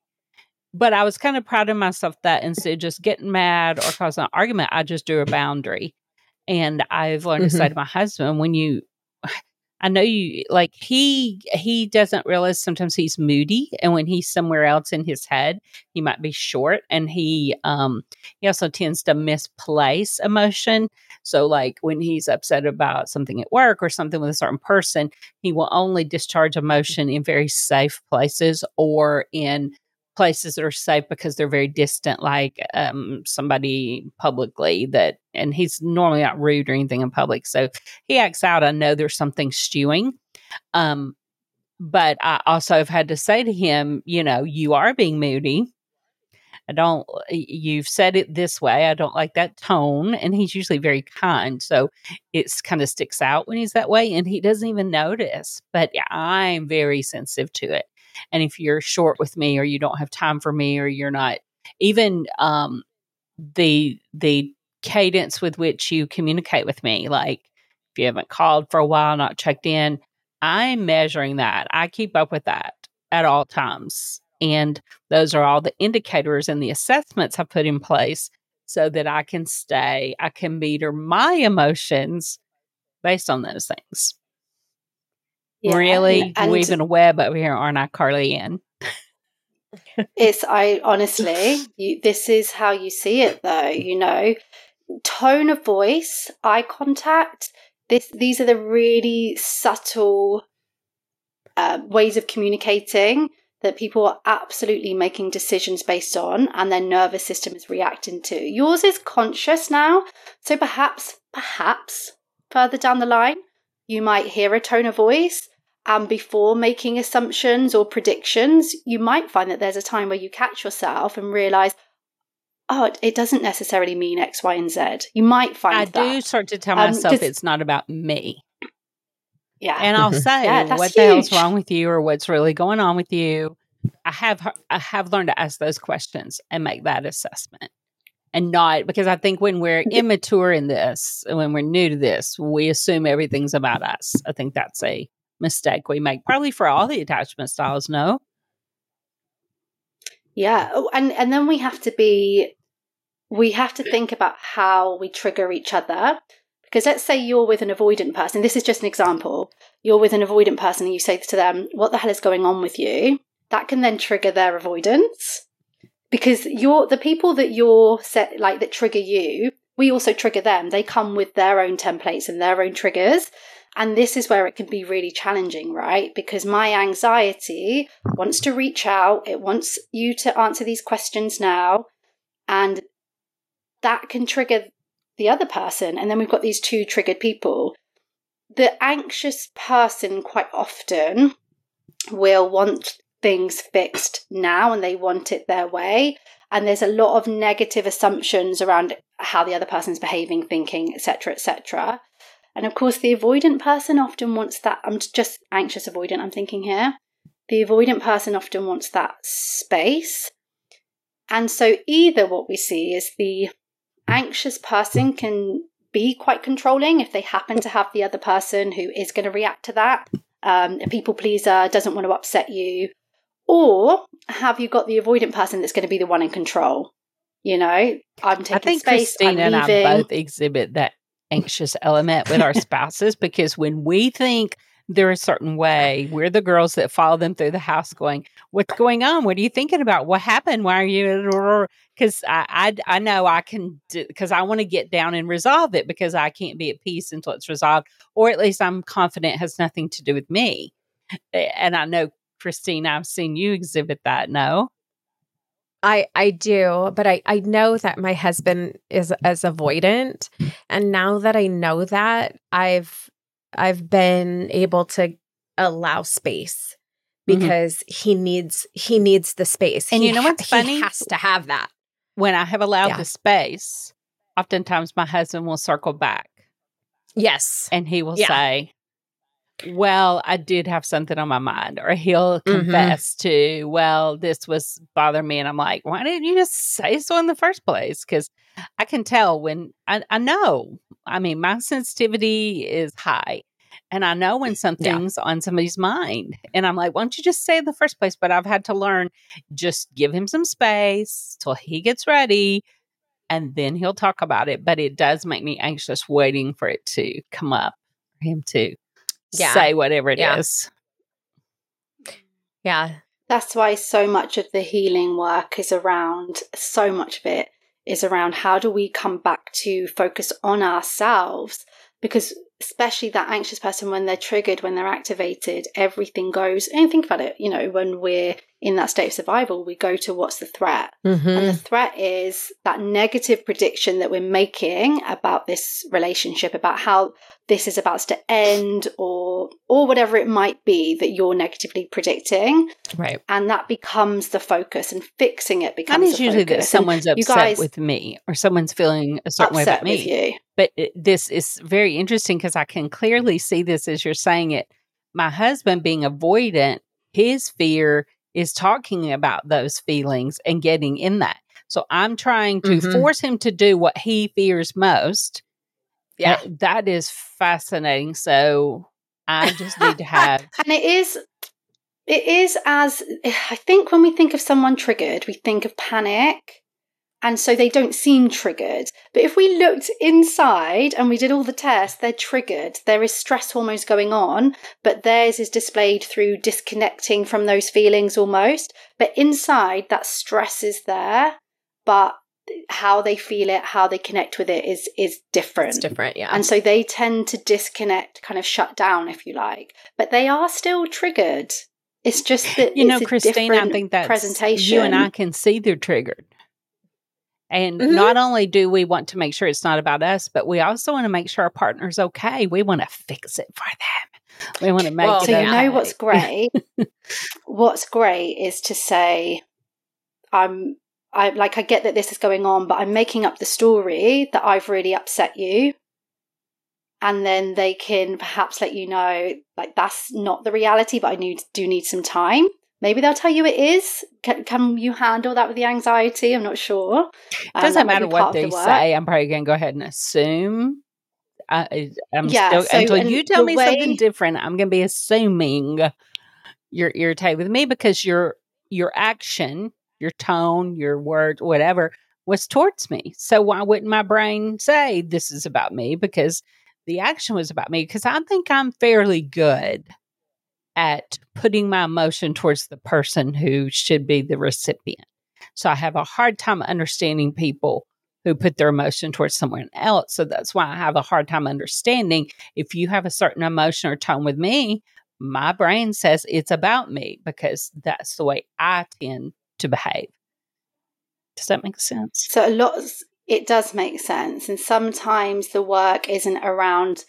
but I was kind of proud of myself that instead of just getting mad or causing an argument, I just drew a boundary. And I've learned mm-hmm. to say mm-hmm. to my husband, when you I know you like he he doesn't realize sometimes he's moody and when he's somewhere else in his head he might be short and he um he also tends to misplace emotion. So like when he's upset about something at work or something with a certain person he will only discharge emotion in very safe places or in places that are safe because they're very distant, like um, somebody publicly that, and he's normally not rude or anything in public. So he acts out. I know there's something stewing. Um, but I also have had to say to him, you know, you are being moody. I don't, you've said it this way. I don't like that tone. And he's usually very kind. So it's kind of sticks out when he's that way and he doesn't even notice. But I'm very sensitive to it. And if you're short with me or you don't have time for me or you're not even um, the the cadence with which you communicate with me, like if you haven't called for a while, not checked in, I'm measuring that. I keep up with that at all times. And those are all the indicators and the assessments I put in place so that I can stay, I can meter my emotions based on those things. Yeah, really and, weaving a web over here, aren't I, Carly Ann? it's I honestly, you, this is how you see it, though. You know, tone of voice, eye contact. This these are the really subtle uh, ways of communicating that people are absolutely making decisions based on, and their nervous system is reacting to. Yours is conscious now, so perhaps, perhaps further down the line, you might hear a tone of voice and before making assumptions or predictions, you might find that there's a time where you catch yourself and realize, oh, it doesn't necessarily mean X, Y, and Z. You might find I that. do start to tell um, myself it's not about me. Yeah. And I'll say, yeah, what huge. the hell's wrong with you or what's really going on with you? I have I have learned to ask those questions and make that assessment. And not because I think when we're immature in this, when we're new to this, we assume everything's about us. I think that's a mistake we make, probably for all the attachment styles, no? Yeah. Oh, and, and then we have to be, we have to think about how we trigger each other. Because let's say you're with an avoidant person, this is just an example. You're with an avoidant person and you say to them, What the hell is going on with you? That can then trigger their avoidance. Because you're the people that you're set like that trigger you, we also trigger them. They come with their own templates and their own triggers. And this is where it can be really challenging, right? Because my anxiety wants to reach out, it wants you to answer these questions now. And that can trigger the other person. And then we've got these two triggered people. The anxious person quite often will want things fixed now and they want it their way. And there's a lot of negative assumptions around how the other person's behaving, thinking, etc., etc And of course, the avoidant person often wants that. I'm just anxious avoidant, I'm thinking here. The avoidant person often wants that space. And so, either what we see is the anxious person can be quite controlling if they happen to have the other person who is going to react to that. Um, a people pleaser doesn't want to upset you. Or have you got the avoidant person that's going to be the one in control? You know, I'm taking I think space. Christina I'm and. I both exhibit that anxious element with our spouses because when we think they're a certain way, we're the girls that follow them through the house going, What's going on? What are you thinking about? What happened? Why are you? Because I, I, I know I can, because I want to get down and resolve it because I can't be at peace until it's resolved, or at least I'm confident has nothing to do with me. And I know, Christine, I've seen you exhibit that. No. I I do, but I I know that my husband is as avoidant, and now that I know that, I've I've been able to allow space Mhm. because he needs he needs the space. And He you know ha- what's funny? He has to have that. When I have allowed Yeah. the space, oftentimes my husband will circle back Yes. and he will Yeah. say, Well, I did have something on my mind, or he'll Mhm. confess to, Well, this was bothering me. And I'm like, Why didn't you just say so in the first place? Because I can tell when I, I know, I mean, my sensitivity is high. And I know when something's on somebody's mind. And I'm like, why don't you just say it in the first place? But I've had to learn just give him some space till he gets ready and then he'll talk about it. But it does make me anxious waiting for it to come up, for him to Yeah. say whatever it is. Yeah. Yeah. That's why so much of the healing work is around, so much of it is around how do we come back to focus on ourselves? Because especially that anxious person, when they're triggered, when they're activated, everything goes, and think about it, you know, when we're in that state of survival, we go to what's the threat? Mm-hmm. And the threat is that negative prediction that we're making about this relationship, about how this is about to end or or whatever it might be that you're negatively predicting. Right. And that becomes the focus and fixing it becomes is the usually that someone's you upset with me or someone's feeling a And certain way about me. But it, this is very interesting because I can clearly see this as you're saying it. My husband being avoidant, his fear is talking about those feelings and getting in that. So I'm trying to Mhm. force him to do what he fears most. Yeah. Uh, that is fascinating. So I just need to have And it is it is as I think when we think of someone triggered, we think of panic. And so they don't seem triggered. But if we looked inside and we did all the tests, they're triggered. There is stress hormones going on, but theirs is displayed through disconnecting from those feelings almost. But inside, that stress is there, but how they feel it, how they connect with it is is different. It's different. Yeah. And so they tend to disconnect, kind of shut down, if you like. But they are still triggered. It's just that you know, Christine, I think that presentation. you and I can see they're triggered. And Mhm. not only do we want to make sure it's not about us, but we also want to make sure our partner's okay. We want to fix it for them. We want to make Well, it So you know what's great? what's great is to say, I'm I like I get that this is going on, but I'm making up the story that I've really upset you. And then they can perhaps let you know, like that's not the reality, but I need do need some time. Maybe they'll tell you it is. Can, can you handle that with the anxiety? I'm not sure. It doesn't that might matter what of the they say. I'm probably going to go ahead and assume. Uh, I, I'm Yeah, still so- until you tell me something different. I'm going to be assuming you're irritated with me because your your action, your tone, your words, whatever, was towards me. So why wouldn't my brain say this is about me? Because the action was about me. Because I think I'm fairly good at putting my emotion towards the person who should be the recipient. So I have a hard time understanding people who put their emotion towards someone else. So that's why I have a hard time understanding if you have a certain emotion or tone with me, my brain says it's about me because that's the way I tend to behave. Does that make sense? So a lot, it does make sense, and sometimes the work isn't around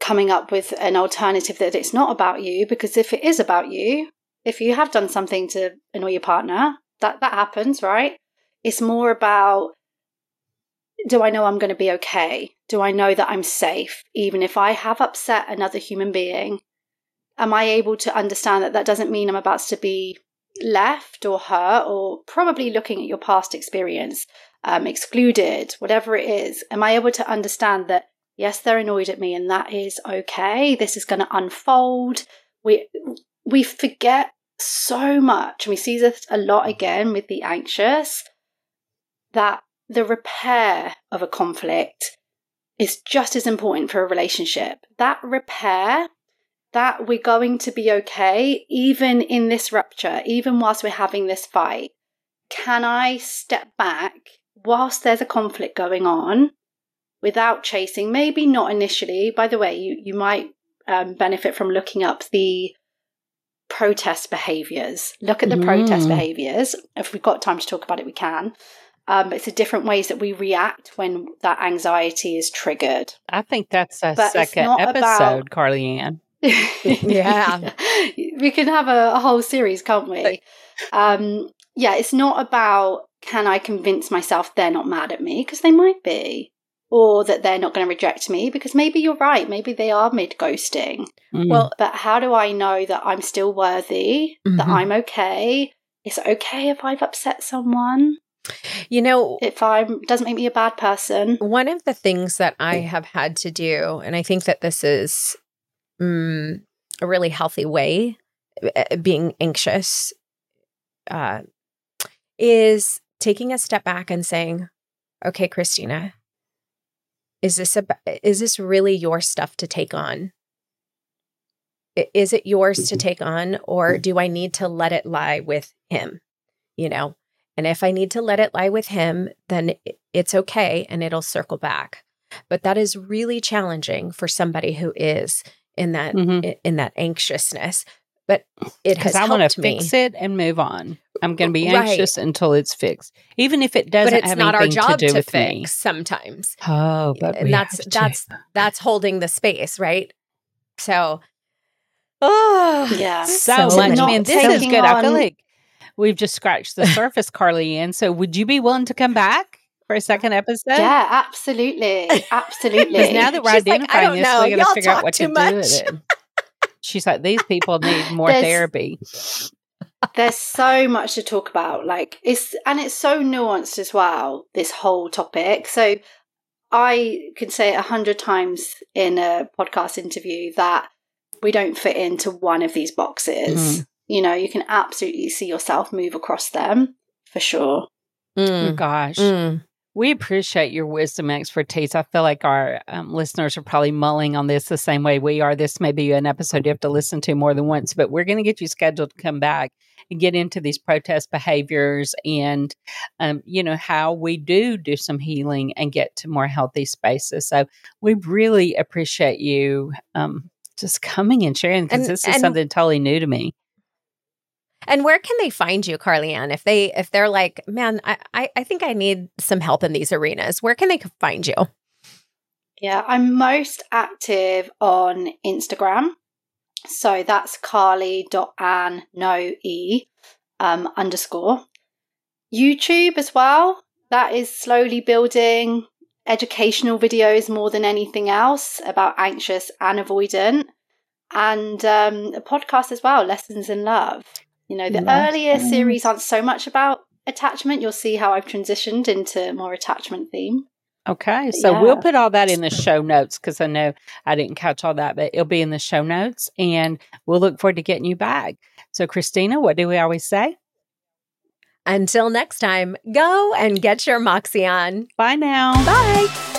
coming up with an alternative that it's not about you. Because if it is about you, if you have done something to annoy your partner, that that happens, right? It's more about do I know I'm going to be okay? do I know that I'm safe, even if I have upset another human being? Am I able to understand that that doesn't mean I'm about to be left or hurt, or probably looking at your past experience, um, excluded, whatever it is? Am I able to understand that, yes, they're annoyed at me and that is okay? This is going to unfold. We, we forget so much, and we see this a lot again with the anxious, that the repair of a conflict is just as important for a relationship. That repair, that we're going to be okay, even in this rupture, even whilst we're having this fight. Can I step back whilst there's a conflict going on without chasing? Maybe not initially. By the way, you, you might um, benefit from looking up the protest behaviors. Look at the mm. protest behaviors. If we've got time to talk about it, we can. Um, it's the different ways that we react when that anxiety is triggered. I think that's a but second episode, about... Carly Ann. yeah. we can have a, a whole series, can't we? Um, yeah, it's not about can I convince myself they're not mad at me because they might be, or that they're not going to reject me because maybe you're right. Maybe they are mid ghosting. Mm. Well, but how do I know that I'm still worthy, mm-hmm. that I'm okay? Is it okay if I've upset someone? You know, if I doesn't make me a bad person. One of the things that I have had to do, and I think that this is mm, a really healthy way, uh, being anxious, uh, is taking a step back and saying, "Okay, Christina, is this a is this really your stuff to take on? Is it yours to take on, or do I need to let it lie with him? You know." And if I need to let it lie with him, then it's okay and it'll circle back. But that is really challenging for somebody who is in that mm-hmm. in that anxiousness. But it has to be fixed. Because I want to fix it and move on. I'm going to be anxious right. until it's fixed, even if it doesn't. But it's not our job to, to fix me. sometimes. Oh, but and that's that's that's holding the space, right? So, oh yeah, so, so much. Man, this is good. On, I feel like we've just scratched the surface, Carly Ann So would you be willing to come back? For a second episode? Yeah, absolutely. Absolutely. Because now that we're She's identifying like, this, know. we got to figure out what to much. do with it. She's like, these people need more therapy. There's so much to talk about. Like it's and it's so nuanced as well, this whole topic. So I can say it a hundred times in a podcast interview that we don't fit into one of these boxes. Mm you know, you can absolutely see yourself move across them for sure. Mm. Oh, gosh. Mm. We appreciate your wisdom and expertise. I feel like our um, listeners are probably mulling on this the same way we are. This may be an episode you have to listen to more than once, but we're going to get you scheduled to come back and get into these protest behaviors and, um, you know, how we do do some healing and get to more healthy spaces. So we really appreciate you um, just coming and sharing because this is and, something totally new to me. And where can they find you, Carly Ann? If they if they're like, man, I, I, think I need some help in these arenas, where can they find you? Yeah, I'm most active on Instagram. So that's carly.ann no e um, underscore. YouTube as well. That is slowly building educational videos more than anything else about anxious and avoidant. And um, a podcast as well, Lessons in Love. You know, the yes. earlier mm. series aren't so much about attachment. You'll see how I've transitioned into more attachment theme. Okay, so yeah. we'll put all that in the show notes because I know I didn't catch all that, but it'll be in the show notes and we'll look forward to getting you back. So, Christina, what do we always say? Until next time, go and get your Moxie on. Bye now. Bye.